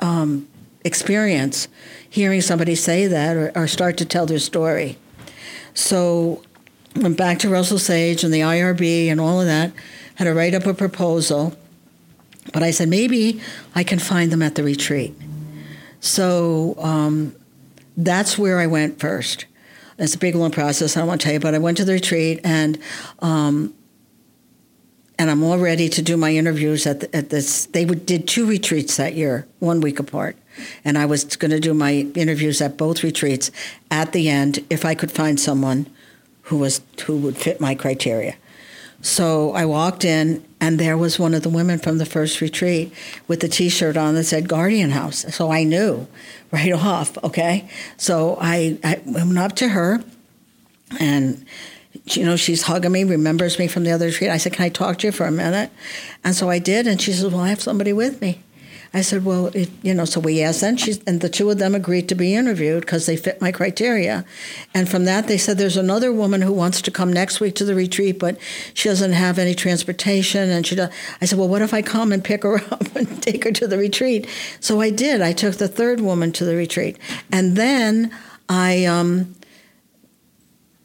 um, experience hearing somebody say that or, or start to tell their story. So went back to Russell Sage and the IRB and all of that, had to write up a proposal. But I said, maybe I can find them at the retreat. So um, that's where I went first. It's a big long process. I don't want to tell you, but I went to the retreat and um, and I'm all ready to do my interviews at the, at this. They would, did two retreats that year, one week apart, and I was going to do my interviews at both retreats. At the end, if I could find someone who was who would fit my criteria. So I walked in, and there was one of the women from the first retreat with the T-shirt on that said Guardian House. So I knew right off. Okay, so I, I went up to her, and you know she's hugging me, remembers me from the other retreat. I said, "Can I talk to you for a minute?" And so I did, and she says, "Well, I have somebody with me." I said, "Well, it, you know." So we asked, and she's and the two of them agreed to be interviewed because they fit my criteria. And from that, they said, "There's another woman who wants to come next week to the retreat, but she doesn't have any transportation." And she, does. I said, "Well, what if I come and pick her up and take her to the retreat?" So I did. I took the third woman to the retreat, and then I um,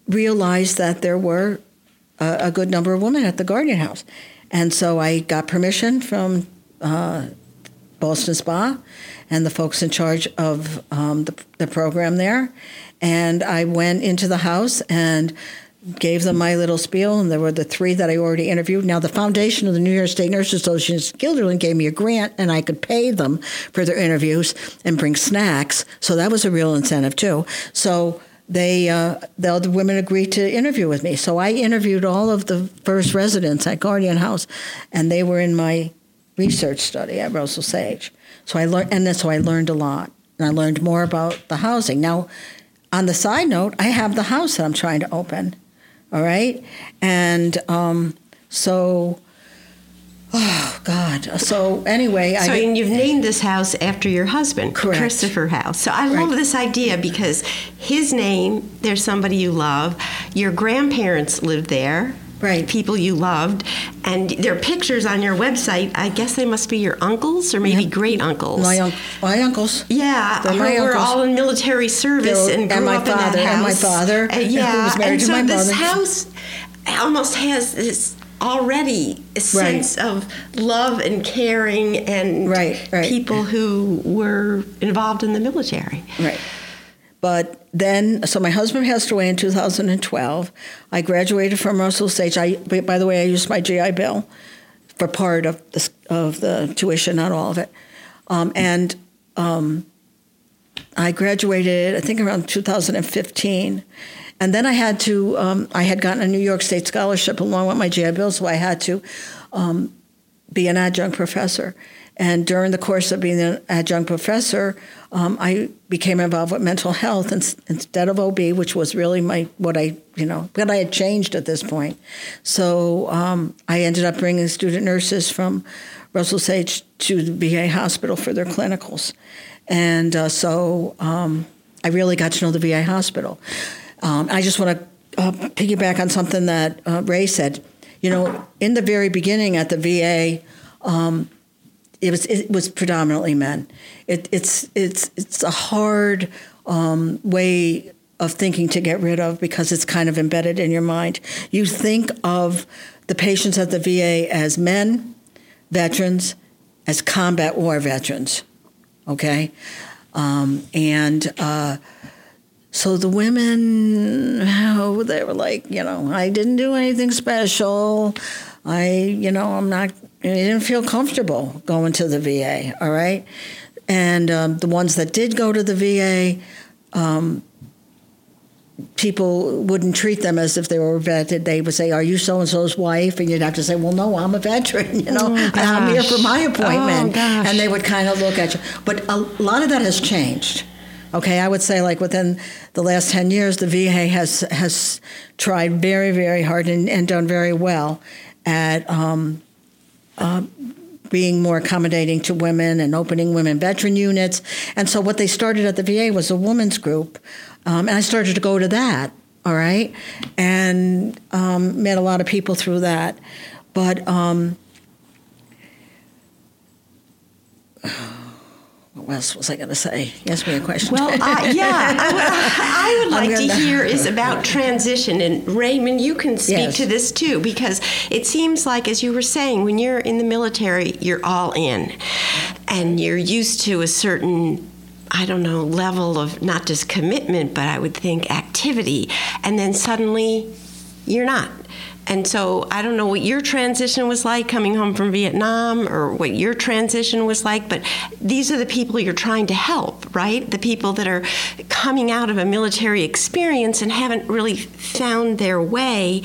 realized that there were a, a good number of women at the Guardian House, and so I got permission from. Uh, Ballston Spa and the folks in charge of um, the, the program there. And I went into the house and gave them my little spiel, and there were the three that I already interviewed. Now, the foundation of the New York State Nurses Association, Guilderland, gave me a grant, and I could pay them for their interviews and bring snacks. So that was a real incentive too. So they, uh, the other women agreed to interview with me. So I interviewed all of the first residents at Guardian House, and they were in my research study at Russell Sage. So I learned, and so I learned a lot, and I learned more about the housing. Now, on the side note, I have the house that I'm trying to open. All right, and um, so, oh God. So anyway, So I and you've eh. named this house after your husband, Correct. Christopher House. So I love Right. this idea because his name, there's somebody you love. Your grandparents lived there. Right. People you loved. And there are pictures on your website. I guess they must be your uncles or maybe Yeah. great uncles. my un- my uncles. Yeah, They're who my were uncles. all in military service They're- and grew and my up in that father, house. and my father, who yeah, was married and so this house almost has this already a sense of love and caring and Right, right. people who were involved in the military. Right. But then, so my husband passed away in 2012. I graduated from Russell Sage. I, by the way, I used my GI Bill for part of the, of the tuition, not all of it. Um, and um, I graduated, I think, around 2015. And then I had to, um, I had gotten a New York State scholarship along with my GI Bill, so I had to um, be an adjunct professor. And during the course of being an adjunct professor, um, I became involved with mental health ins- instead of OB, which was really my what I you know what I had changed at this point. So um, I ended up bringing student nurses from Russell Sage to the VA hospital for their clinicals, and uh, so um, I really got to know the VA hospital. Um, I just want to uh, piggyback on something that uh, Ray said. You know, in the very beginning at the VA, um, it was it was predominantly men. It, it's it's it's a hard um, way of thinking to get rid of because it's kind of embedded in your mind. You think of the patients at the VA as men veterans as combat war veterans. Okay? Um, and uh, so the women, oh, they were like, you know, I didn't do anything special. I, you know, I'm not, I didn't feel comfortable going to the VA, all right? And um, the ones that did go to the VA, um, people wouldn't treat them as if they were vetted. They would say, "Are you so and so's wife?" And you'd have to say, "Well, no, I'm a veteran. You know, Oh, I'm here for my appointment." Oh, and they would kind of look at you. But a lot of that has changed. Okay, I would say like within the last ten years, the VA has has tried very, very hard and, and done very well at. Um, uh, being more accommodating to women and opening women veteran units. And so, what they started at the VA was a women's group. Um, and I started to go to that, all right? And um, met a lot of people through that. But um, what else was I going to say? Asked me a question. Well, uh, yeah, I would, I would I'm like to gonna- hear is about transition, and Raymond, you can speak Yes. to this too, because it seems like, as you were saying, when you're in the military, you're all in, and you're used to a certain. I don't know, level of not just commitment, but I would think activity. And then suddenly you're not. And so I don't know what your transition was like coming home from Vietnam or what your transition was like, but these are the people you're trying to help, right? The people that are coming out of a military experience and haven't really found their way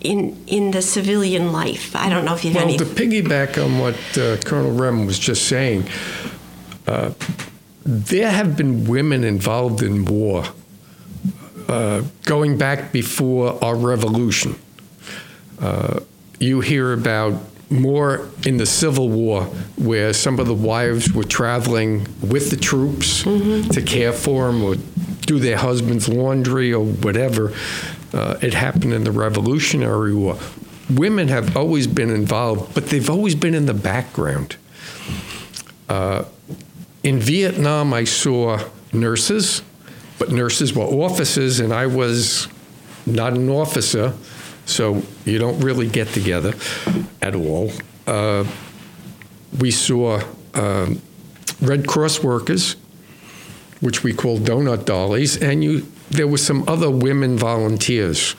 in in the civilian life. I don't know if you have Well, any. to piggyback on what uh, Colonel Rem was just saying, uh, there have been women involved in war uh, going back before our revolution. Uh, you hear about more in the Civil War, where some of the wives were traveling with the troops to care for them or do their husband's laundry or whatever. Uh, it happened in the Revolutionary War. Women have always been involved, but they've always been in the background. Uh, in Vietnam, I saw nurses, but nurses were officers, and I was not an officer, so you don't really get together at all. Uh, we saw um, Red Cross workers, which we call donut dollies, and you, there were some other women volunteers.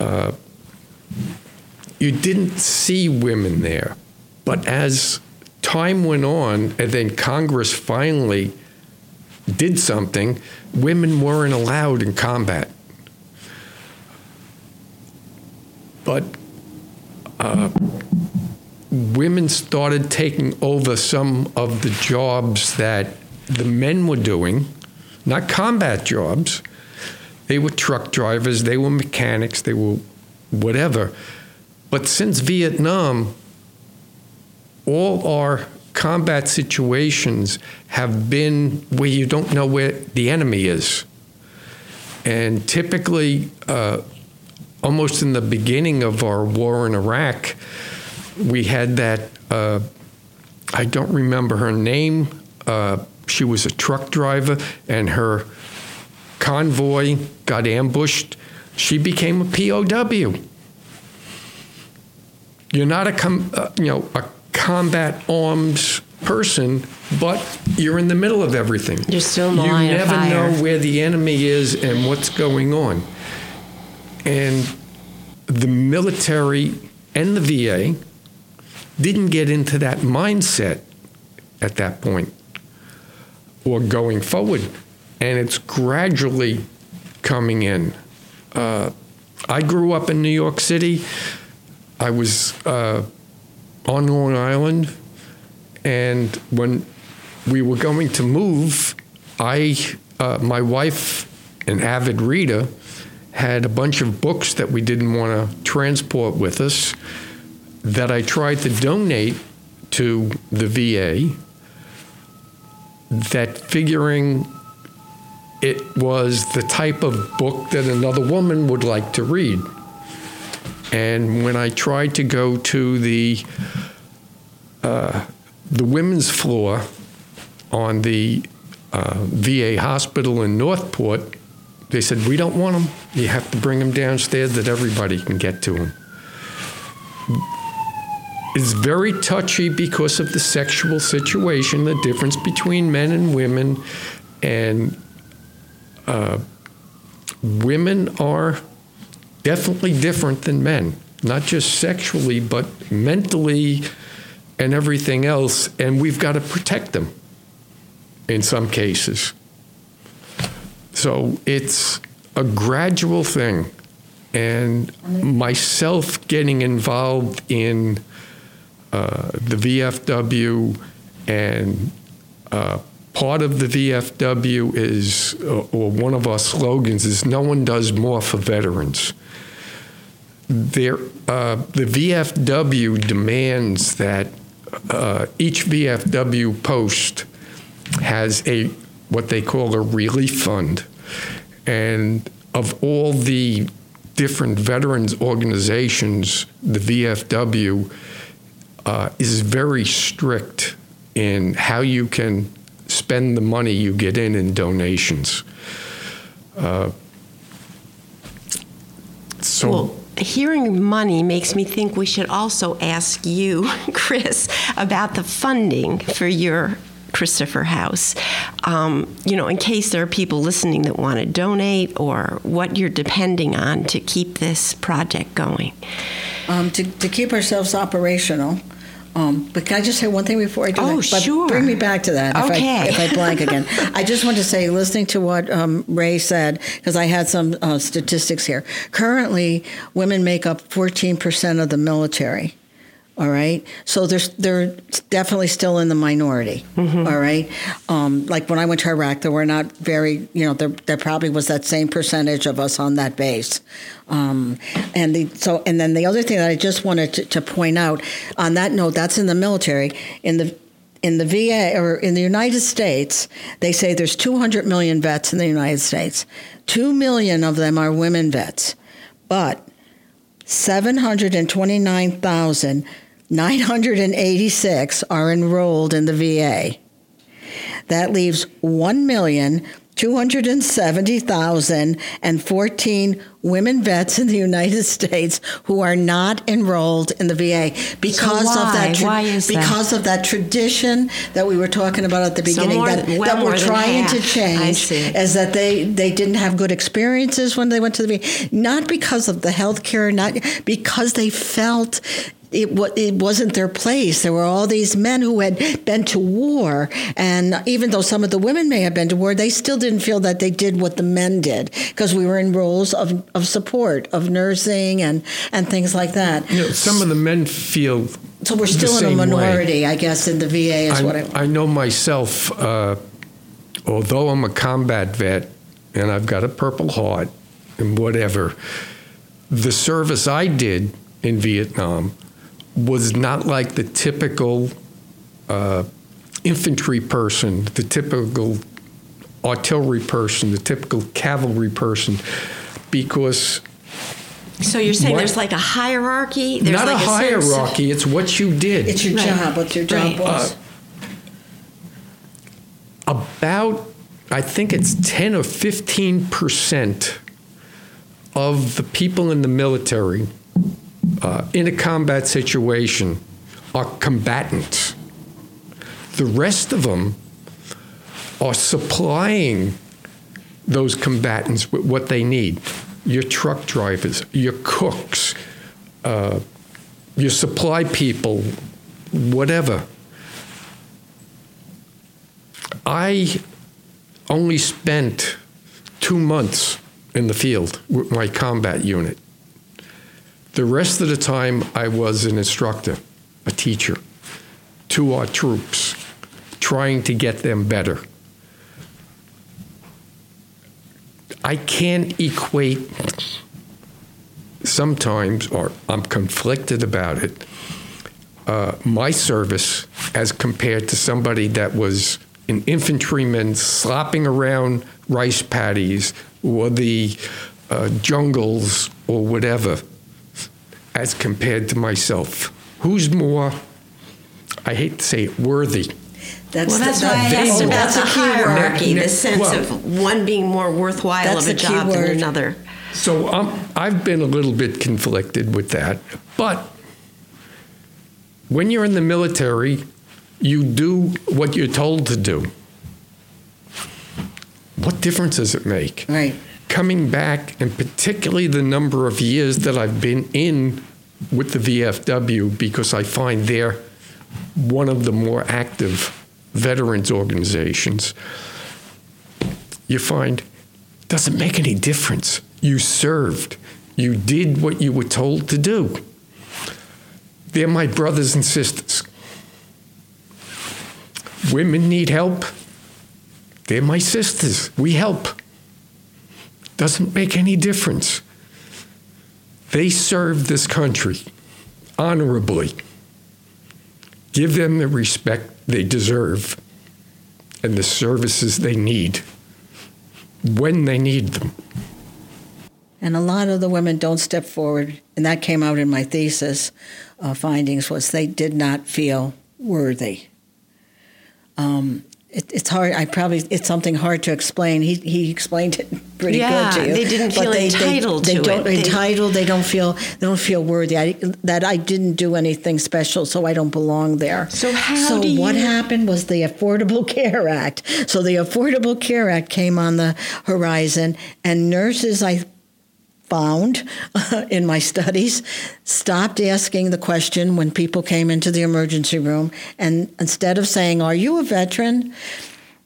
Uh, you didn't see women there, but as time went on, and then Congress finally did something, women weren't allowed in combat. But uh, women started taking over some of the jobs that the men were doing, not combat jobs. They were truck drivers, they were mechanics, they were whatever. But since Vietnam, all our combat situations have been where you don't know where the enemy is. And typically, uh, almost in the beginning of our war in Iraq, we had that, uh, I don't remember her name. Uh, she was a truck driver, and her convoy got ambushed. She became a POW. You're not a com- uh, you know a combat arms person, but you're in the middle of everything. You're still in the you never know where the enemy is and what's going on. And the military and the VA didn't get into that mindset at that point or going forward. And it's gradually coming in. Uh, I grew up in New York City. I was uh, on Long Island. And when we were going to move, I, uh, my wife, an avid reader, had a bunch of books that we didn't want to transport with us that I tried to donate to the VA. That figuring it was the type of book that another woman would like to read. And when I tried to go to the uh, the women's floor on the uh, VA hospital in Northport, they said, We don't want them. You have to bring them downstairs that everybody can get to them. It's very touchy because of the sexual situation, the difference between men and women, and uh, women are definitely different than men, not just sexually, but mentally and everything else, and we've got to protect them in some cases. So it's a gradual thing. And myself getting involved in uh, the VFW and uh, part of the VFW is, uh, or one of our slogans is, no one does more for veterans. There, uh, the VFW demands that uh, each VFW post has a what they call a relief fund, and of all the different veterans organizations, the VFW uh, is very strict in how you can spend the money you get in in donations. Uh, so. Hearing money makes me think we should also ask you, Chris, about the funding for your Christopher House. Um, you know, in case there are people listening that want to donate or what you're depending on to keep this project going. Um, to, to keep ourselves operational. Um, but can I just say one thing before I do oh, that? But sure. Bring me back to that okay. if, I, if I blank again. I just want to say, listening to what um, Ray said, because I had some uh, statistics here. Currently, women make up 14% of the military. All right, so they're they're definitely still in the minority. Mm-hmm. All right, um, like when I went to Iraq, there were not very, you know, there, there probably was that same percentage of us on that base. Um, and the so and then the other thing that I just wanted to, to point out on that note, that's in the military. In the in the VA or in the United States, they say there's 200 million vets in the United States. Two million of them are women vets, but 729,000 986 are enrolled in the VA. That leaves 1,270,014 women vets in the United States who are not enrolled in the VA because so of that tra- because that? of that tradition that we were talking about at the beginning more, that, well that we're trying to change is that they they didn't have good experiences when they went to the VA not because of the health care not because they felt it, it wasn't their place. There were all these men who had been to war, and even though some of the women may have been to war, they still didn't feel that they did what the men did because we were in roles of, of support, of nursing, and and things like that. You know, some of the men feel. So we're still in a minority, way. I guess, in the VA is I, what I. I know myself. Uh, although I'm a combat vet and I've got a Purple Heart and whatever, the service I did in Vietnam was not like the typical uh, infantry person, the typical artillery person, the typical cavalry person, because. So you're saying what, there's like a hierarchy? There's not like a, a hierarchy. It's what you did. It's your right. job. What your job right. was. Uh, about, I think it's ten or fifteen percent of the people in the military uh, in a combat situation are combatants. The rest of them are supplying those combatants with what they need. Your truck drivers, your cooks, uh, your supply people, whatever. I only spent two months in the field with my combat unit. The rest of the time, I was an instructor, a teacher to our troops, trying to get them better. I can't equate sometimes, or I'm conflicted about it, uh, my service as compared to somebody that was an infantryman slopping around rice paddies or the uh, jungles or whatever as compared to myself. Who's more, I hate to say it, worthy? That's well, that's the, why I asked about the hierarchy, the sense well, of one being more worthwhile of a job than another. So um, I've been a little bit conflicted with that, but when you're in the military, you do what you're told to do. What difference does it make? Right. Coming back, and particularly the number of years that I've been in with the VFW, because I find they're one of the more active veterans organizations, you find doesn't make any difference. You served. You did what you were told to do. They're my brothers and sisters. Women need help. They're my sisters. We help. Doesn't make any difference. They serve this country honorably. Give them the respect they deserve and the services they need when they need them. And a lot of the women don't step forward, and that came out in my thesis uh, findings was they did not feel worthy. Um, it, it's hard. I probably it's something hard to explain. He he explained it pretty yeah, good to you. they didn't feel they, entitled they, to they don't it. They- entitled. They don't feel they don't feel worthy. I, that I didn't do anything special, so I don't belong there. So how So do what you- happened was the Affordable Care Act. So the Affordable Care Act came on the horizon, and nurses I found in my studies stopped asking the question when people came into the emergency room and instead of saying are you a veteran?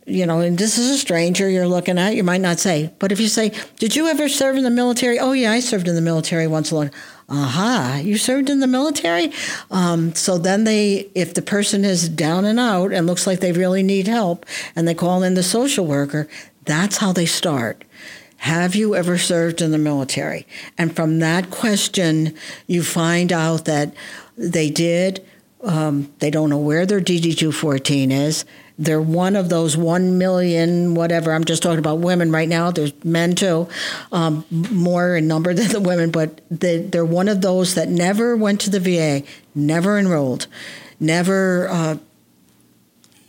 You know and this is a stranger you're looking at you might not say but if you say did you ever serve in the military? Oh yeah i served in the military once a long aha you served in the military? Um, so then they if the person is down and out and looks like they really need help and they call in the social worker that's how they start have you ever served in the military? And from that question, you find out that they did. Um, they don't know where their DD 214 is. They're one of those 1 million, whatever. I'm just talking about women right now. There's men too, um, more in number than the women, but they, they're one of those that never went to the VA, never enrolled, never. Uh,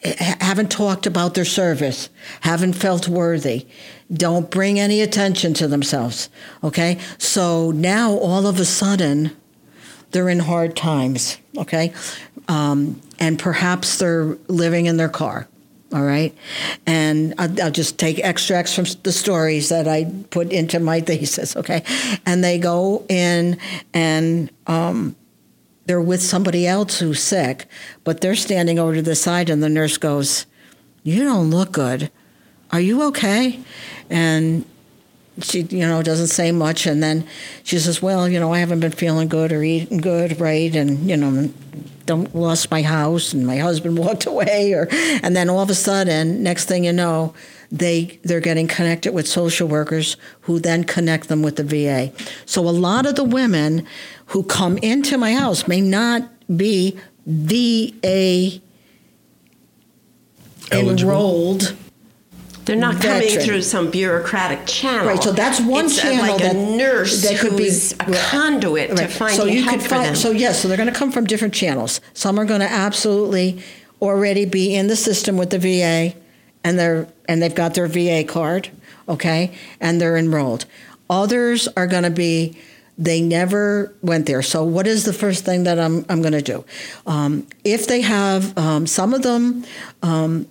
haven't talked about their service, haven't felt worthy, don't bring any attention to themselves. Okay? So now all of a sudden, they're in hard times. Okay? Um, and perhaps they're living in their car. All right. And I'll, just take extracts from the stories that I put into my thesis. Okay. And they go in and, um, they're with somebody else who's sick, but they're standing over to the side, and the nurse goes, You don't look good. Are you okay? And she, you know, doesn't say much. And then she says, Well, you know, I haven't been feeling good or eating good, right? And, you know, don't lost my house and my husband walked away or and then all of a sudden next thing you know they they're getting connected with social workers who then connect them with the VA. So a lot of the women who come into my house may not be VA Eligible. enrolled. They're not coming through some bureaucratic channel. Right, so that's one it's channel like that a nurse that could be who's a conduit to Right. finding so you help could for find, them. So yes, so they're going to come from different channels. Some are going to absolutely already be in the system with the VA, and they're and they've got their VA card, okay, and they're enrolled. Others are going to be they never went there. So what is the first thing that I'm I'm going to do? Um, if they have um, some of them. Um,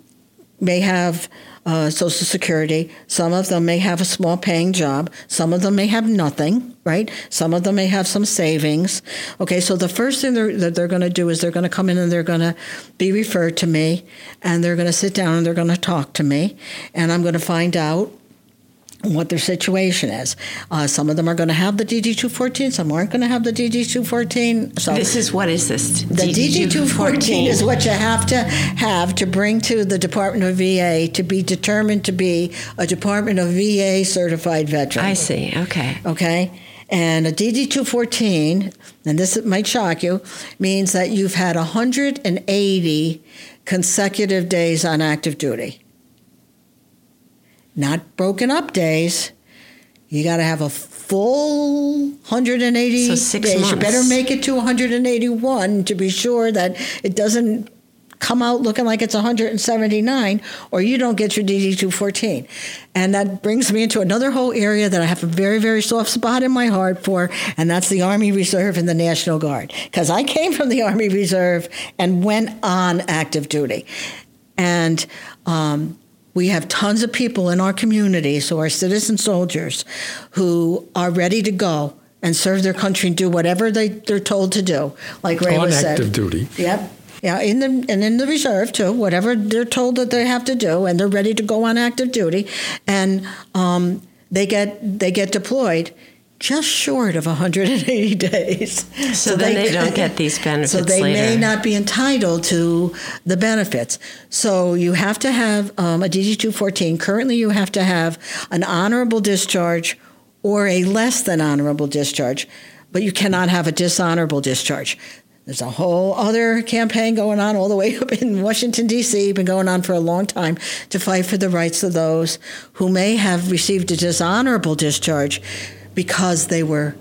may have uh, Social Security. Some of them may have a small paying job. Some of them may have nothing, right? Some of them may have some savings. Okay, so the first thing they're, that they're going to do is they're going to come in and they're going to be referred to me and they're going to sit down and they're going to talk to me and I'm going to find out what their situation is. Uh, some of them are going to have the DD 214, some aren't going to have the DD 214. So this is what is this? the DD 214 is what you have to have to bring to the Department of VA to be determined to be a Department of VA certified veteran. I see. Okay. Okay? And a DD 214, and this might shock you, means that you've had 180 consecutive days on active duty. Not broken up days. You got to have a full 180 So six days. You better make it to 181 to be sure that it doesn't come out looking like it's 179, or you don't get your DD 214. And that brings me into another whole area that I have a very, very soft spot in my heart for, and that's the Army Reserve and the National Guard. Because I came from the Army Reserve and went on active duty. And um, we have tons of people in our communities who are citizen soldiers who are ready to go and serve their country and do whatever they, they're told to do. Like Ray On was active duty. Yep. Yeah, in the and in the reserve too, whatever they're told that they have to do, and they're ready to go on active duty, and um, they get they get deployed just short of 180 days. So, then they, don't get these benefits So they later. may not be entitled to the benefits. So you have to have um, a DD 214. Currently, you have to have an honorable discharge or a less than honorable discharge, but you cannot have a dishonorable discharge. There's a whole other campaign going on all the way up in Washington, D.C., been going on for a long time to fight for the rights of those who may have received a dishonorable discharge because they were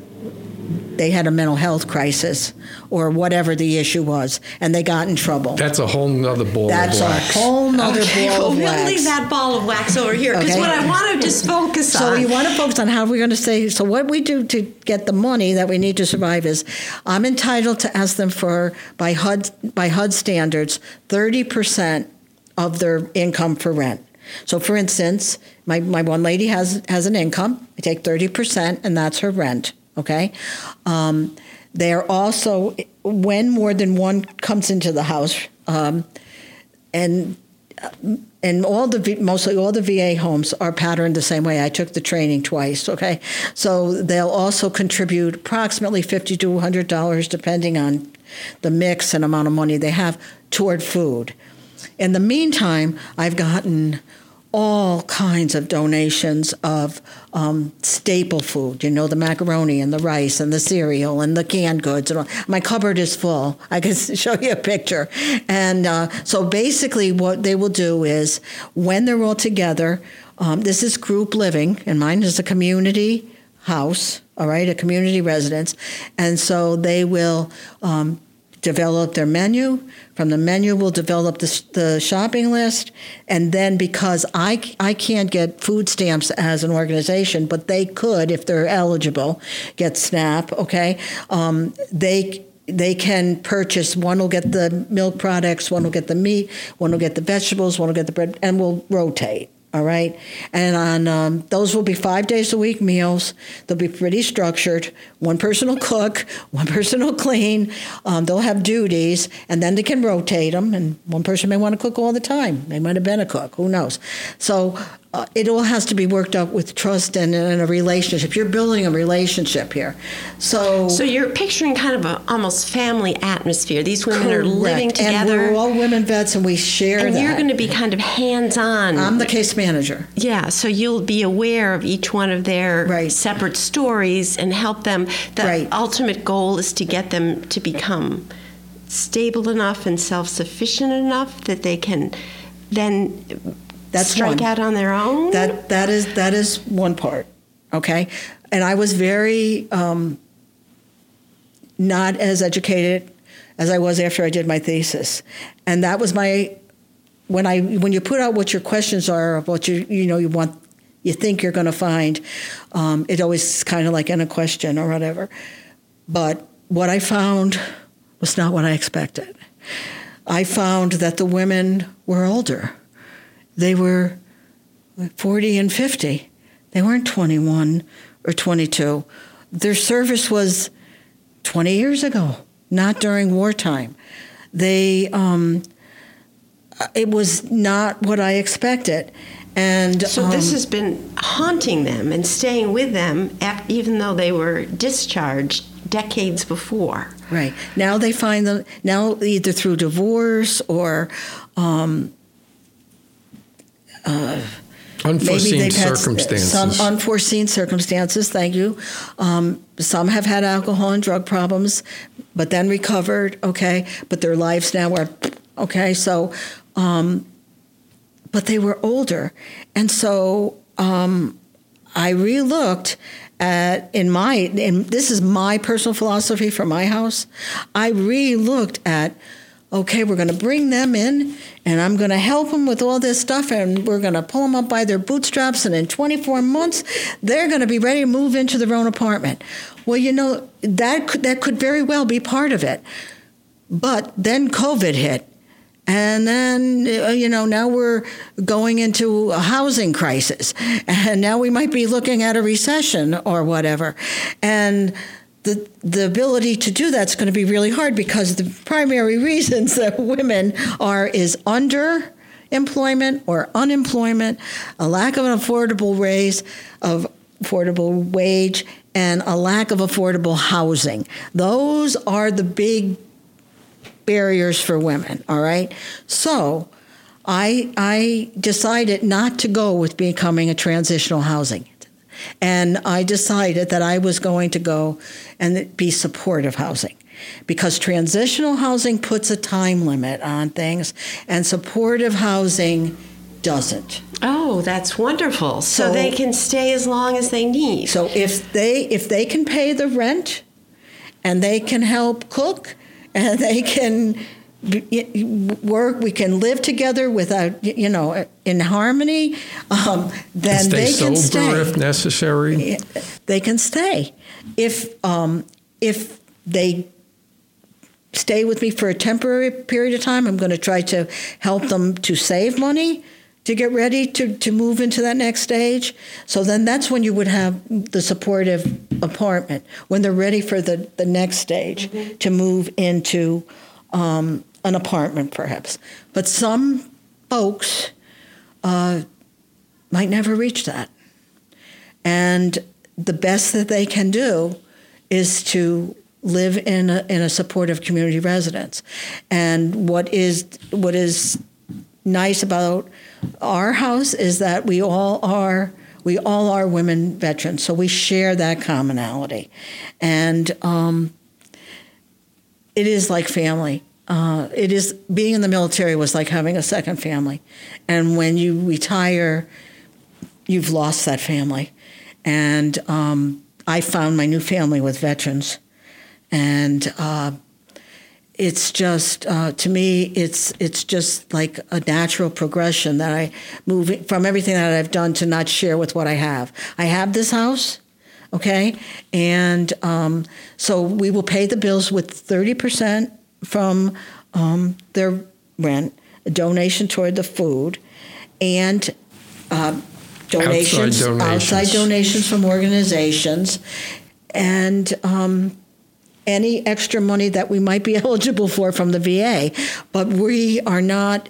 they had a mental health crisis or whatever the issue was and they got in trouble. That's a whole nother ball That's of wax. That's a whole nother Okay, ball well, of we'll wax. leave that ball of wax over here because Okay. what I want to just focus So on. you want to focus on how we're going to say. So what we do to get the money that we need to survive is, I'm entitled to ask them for by HUD by HUD standards, thirty percent of their income for rent. So for instance, my, my one lady has has an income. I take thirty percent, and that's her rent. Okay. Um, they are also when more than one comes into the house, um, and and all the mostly all the VA homes are patterned the same way. I took the training twice. Okay, so they'll also contribute approximately fifty to hundred dollars, depending on the mix and amount of money they have toward food. In the meantime, I've gotten all kinds of donations of um, staple food. You know, the macaroni and the rice and the cereal and the canned goods. And all. My cupboard is full. I can show you a picture. And uh, so basically, what they will do is when they're all together, um, this is group living, and mine is a community house. All right, a community residence, and so they will. Um, develop their menu. From the menu, we'll develop the, the shopping list. And then because I, I can't get food stamps as an organization, but they could, if they're eligible, get SNAP, okay? Um, they they can purchase one will get the milk products, one will get the meat, one will get the vegetables, one will get the bread, and we'll rotate. All right, and on um, those will be five days a week meals. They'll be pretty structured. One person will cook, one person will clean. Um, they'll have duties, and then they can rotate them. And one person may want to cook all the time. They might have been a cook. Who knows? So uh, it all has to be worked out with trust and, and a relationship. You're building a relationship here. So so you're picturing kind of a almost family atmosphere. These women are living Correct. And together, we're all women vets, and we share and that. you're going to be kind of hands-on. I'm the case manager. Yeah, so you'll be aware of each one of their Right. separate stories and help them. The Right. ultimate goal is to get them to become stable enough and self sufficient enough that they can then That's strike one. out on their own. That that is that is one part, okay. And I was very um, not as educated as I was after I did my thesis, and that was my when I when you put out what your questions are of what you you know you want you think you're going to find, um, it always is kind of like in a question or whatever. But what I found was not what I expected. I found that the women were older. They were 40 and 50. They weren't 21 or 22. Their service was 20 years ago, not during wartime. They, um, it was not what I expected. And so this um, has been haunting them and staying with them, af- even though they were discharged decades before. Right. Now they find them, now either through divorce or um, Unforeseen they've circumstances. Some unforeseen circumstances. Thank you. Um, some have had alcohol and drug problems, but then recovered. Okay, but their lives now are okay. So, um, but they were older, and so um, I relooked at in my and this is my personal philosophy for my house. I relooked at okay, we're going to bring them in and I'm going to help them with all this stuff and we're going to pull them up by their bootstraps and in 24 months they're going to be ready to move into their own apartment. Well, you know, that could, that could very well be part of it. But then COVID hit. And then, uh, you know, now we're going into a housing crisis. And now we might be looking at a recession or whatever. And the, the ability to do that's going to be really hard because the primary reasons that women are is under employment or unemployment, a lack of an affordable raise of affordable wage, and a lack of affordable housing. Those are the big barriers for women, all right? So I, I decided not to go with becoming a transitional housing. And I decided that I was going to go and be supportive housing because transitional housing puts a time limit on things and supportive housing doesn't. Oh, that's wonderful. So, so, they can stay as long as they need. So if they if they can pay the rent and they can help cook and they can work we can live together without you know in harmony um, then stay they can stay if necessary they can stay if um, if they stay with me for a temporary period of time i'm going to try to help them to save money to get ready to, to move into that next stage. So then that's when you would have the supportive apartment, when they're ready for the, the next stage mm-hmm. to move into um, an apartment, perhaps. But some folks uh, might never reach that. And the best that they can do is to live in a, in a supportive community residence. And what is what is nice about our house is that we all are we all are women veterans, so we share that commonality, and um, it is like family. Uh, it is being in the military was like having a second family, and when you retire, you've lost that family, and um, I found my new family with veterans, and. Uh, it's just uh, to me it's it's just like a natural progression that I move from everything that I've done to not share with what I have. I have this house, okay, and um, so we will pay the bills with thirty percent from um, their rent, a donation toward the food, and. Uh, donations, outside donations, outside donations from organizations, and um, any extra money that we might be eligible for from the VA. But we are not,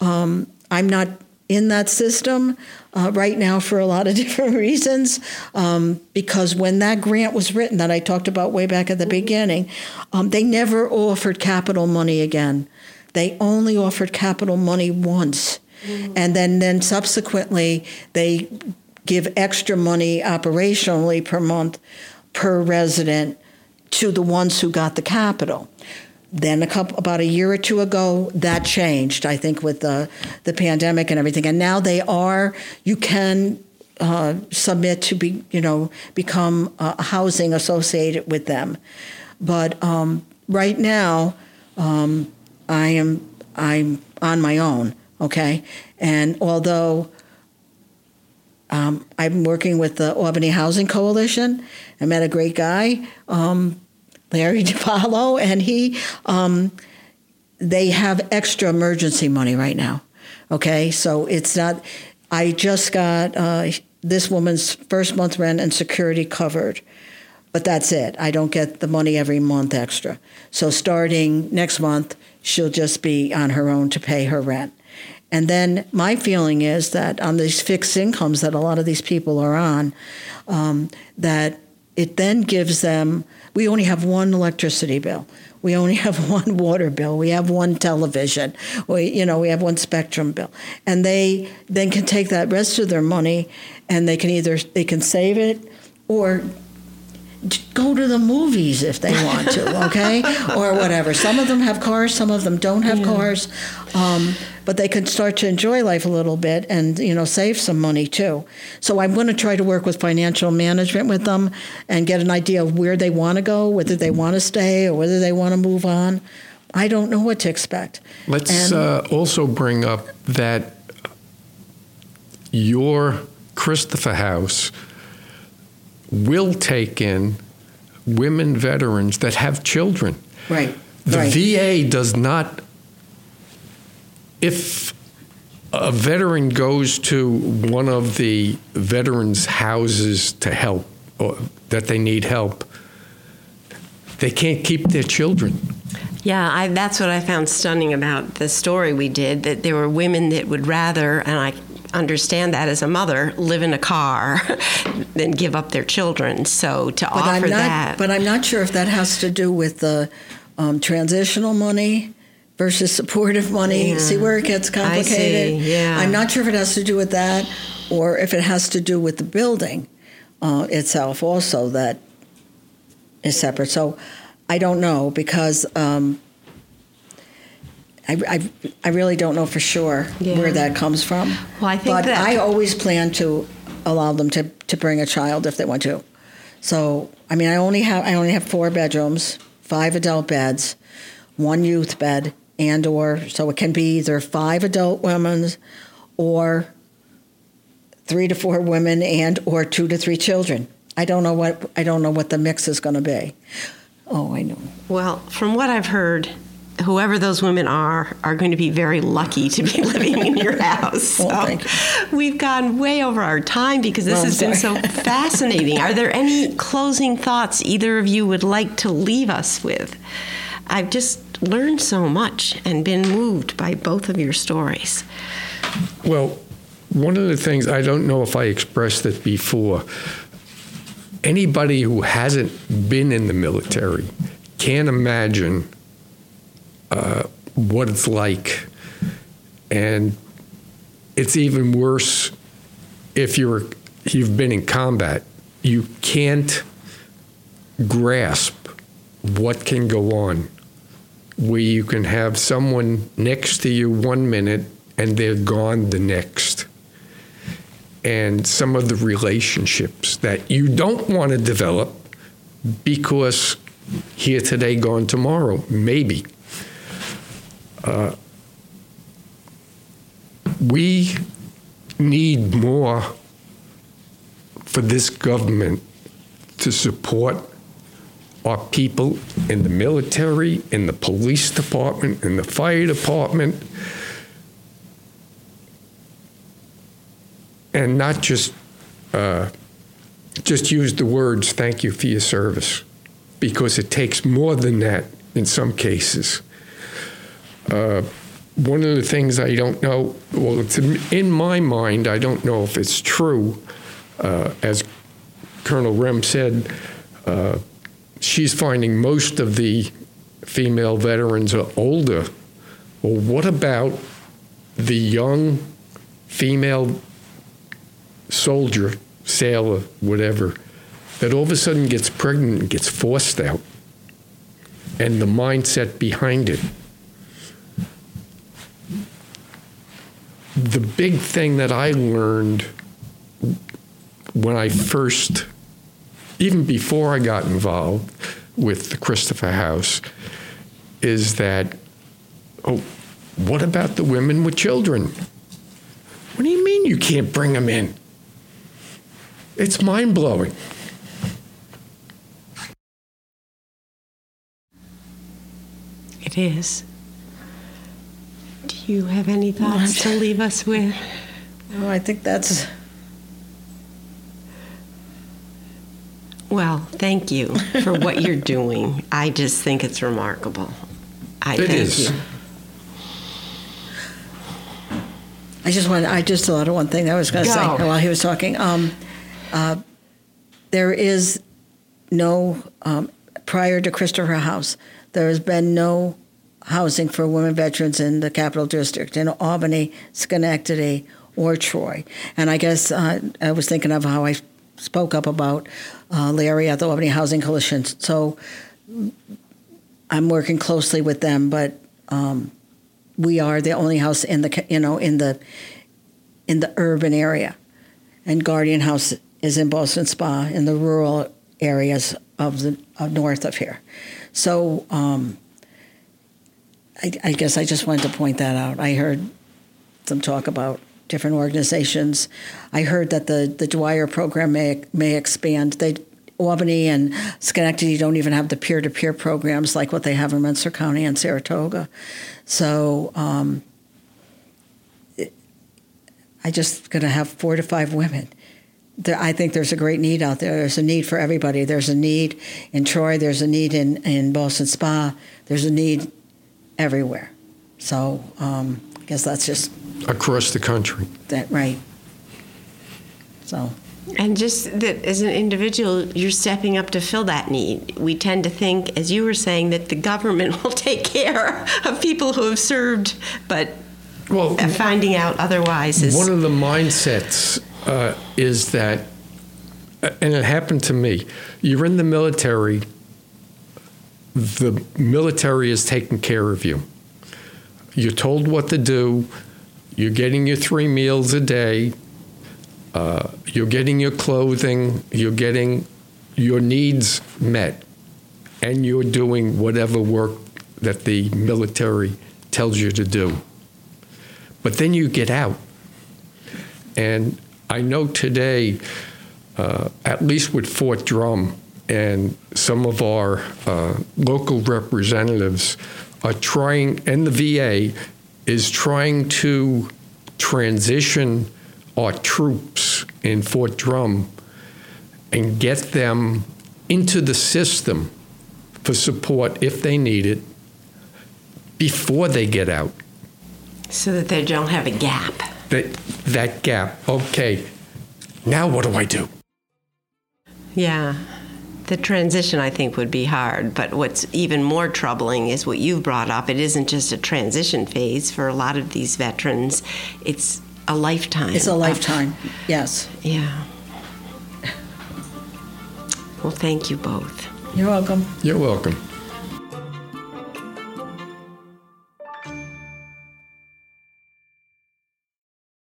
um, I'm not in that system uh, right now for a lot of different reasons. Um, because when that grant was written, that I talked about way back at the beginning, um, they never offered capital money again. They only offered capital money once. Mm-hmm. And then, then subsequently, they give extra money operationally per month per resident to the ones who got the capital. Then a couple about a year or two ago, that changed. I think with the the pandemic and everything, and now they are. You can uh, submit to be you know become uh, housing associated with them, but um, right now um, I am I'm on my own. Okay, and although um, I'm working with the Albany Housing Coalition. I met a great guy, um, Larry DiPaolo, and he. Um, they have extra emergency money right now. Okay, so it's not. I just got uh, this woman's first month rent and security covered, but that's it. I don't get the money every month extra. So starting next month, she'll just be on her own to pay her rent. And then my feeling is that on these fixed incomes that a lot of these people are on, um, that it then gives them, we only have one electricity bill. We only have one water bill. We have one television. We, you know, we have one spectrum bill. And they then can take that rest of their money and they can either, they can save it or go to the movies if they want to, okay? or whatever. Some of them have cars, some of them don't have yeah. cars. Um, but they can start to enjoy life a little bit and you know save some money too. So I'm going to try to work with financial management with them and get an idea of where they want to go, whether they want to stay or whether they want to move on. I don't know what to expect. Let's And- uh, also bring up that your Christopher House will take in women veterans that have children. Right. The right. VA does not, if a veteran goes to one of the veterans' houses to help, or that they need help, they can't keep their children. Yeah, I, that's what I found stunning about the story we did that there were women that would rather, and I understand that as a mother, live in a car than give up their children. So to but offer I'm not. that. But I'm not sure if that has to do with the um, transitional money versus supportive money. Yeah. See where it gets complicated. yeah. I'm not sure if it has to do with that, or if it has to do with the building uh, itself. Also, that is separate. So I don't know because. Um, I, I, I really don't know for sure Yeah. where that comes from. Well, I think but that- I always plan to allow them to, to bring a child if they want to. So I mean, I only have I only have four bedrooms, five adult beds, one youth bed, and or so it can be either five adult women's or three to four women and or two to three children. I don't know what I don't know what the mix is going to be. Oh, I know. Well, from what I've heard, whoever those women are are going to be very lucky to be living in your house. So Well, thank we've gone way over our time because this Well, I'm has been so fascinating. Are there any closing thoughts either of you would like to leave us with? I've just learned so much and been moved by both of your stories. Well, one of the things I don't know if I expressed it before. Anybody who hasn't been in the military can't imagine uh, what it's like, and it's even worse if you're you've been in combat. You can't grasp what can go on where you can have someone next to you one minute and they're gone the next. And some of the relationships that you don't want to develop because here today, gone tomorrow, maybe. Uh, we need more for this government to support our people in the military, in the police department, in the fire department, and not just uh, just use the words "thank you for your service," because it takes more than that in some cases. Uh, one of the things I don't know, well, it's in- in my mind, I don't know if it's true, uh, as Colonel Rem said. Uh, she's finding most of the female veterans are older. Well, what about the young female soldier, sailor, whatever, that all of a sudden gets pregnant and gets forced out? And the mindset behind it. The big thing that I learned when I first even before I got involved with the Christopher House, is that, oh, what about the women with children? What do you mean you can't bring them in? It's mind blowing. It is. Do you have any thoughts to leave us with? Oh, I think that's Well, thank you for what you're doing. I just think it's remarkable. I It thank is. you. I just want. I just thought of one thing I was going to say while he was talking. Um, uh, there is no um, prior to Christopher House. There has been no housing for women veterans in the Capital District in Albany, Schenectady, or Troy. And I guess uh, I was thinking of how I spoke up about uh, Larry at the Albany Housing Coalition. So I'm working closely with them, but. Um, we are the only house in the you know in the in the urban area and guardian house is in Ballston Spa in the rural areas of the of north of here so um, I, I guess I just wanted to point that out. I heard some talk about different organizations. I heard that the, the Dwyer program may may expand. They Albany and Schenectady don't even have the peer to peer programs like what they have in Rensselaer County and Saratoga. So um, it, I just going to have four to five women. I think there's a great need out there. There's a need for everybody. There's a need in Troy. There's a need in, in Ballston Spa. There's a need everywhere. So um, I guess that's just across the country. that right. So And just that as an individual, you're stepping up to fill that need. We tend to think, as you were saying, that the government will take care of people who have served, but Well, finding out otherwise is. One of the mindsets uh, is that, and it happened to me. You're in the military. The military is taking care of you. You're told what to do. You're getting your three meals a day. Uh, you're getting your clothing. You're getting your needs met, and you're doing whatever work that the military tells you to do. But then you get out. And I know today, uh, at least with Fort Drum and some of our uh, local representatives are trying, and the VA is trying to transition our troops in Fort Drum and get them into the system for support if they need it before they get out so that they don't have a gap. that that gap. Okay, now what do I do? Yeah. The transition, I think, would be hard. But what's even more troubling is what you've brought up. It isn't just a transition phase for a lot of these veterans, it's a lifetime. it's a of- lifetime. Yes. Yeah. Well, thank you both. You're welcome. You're welcome.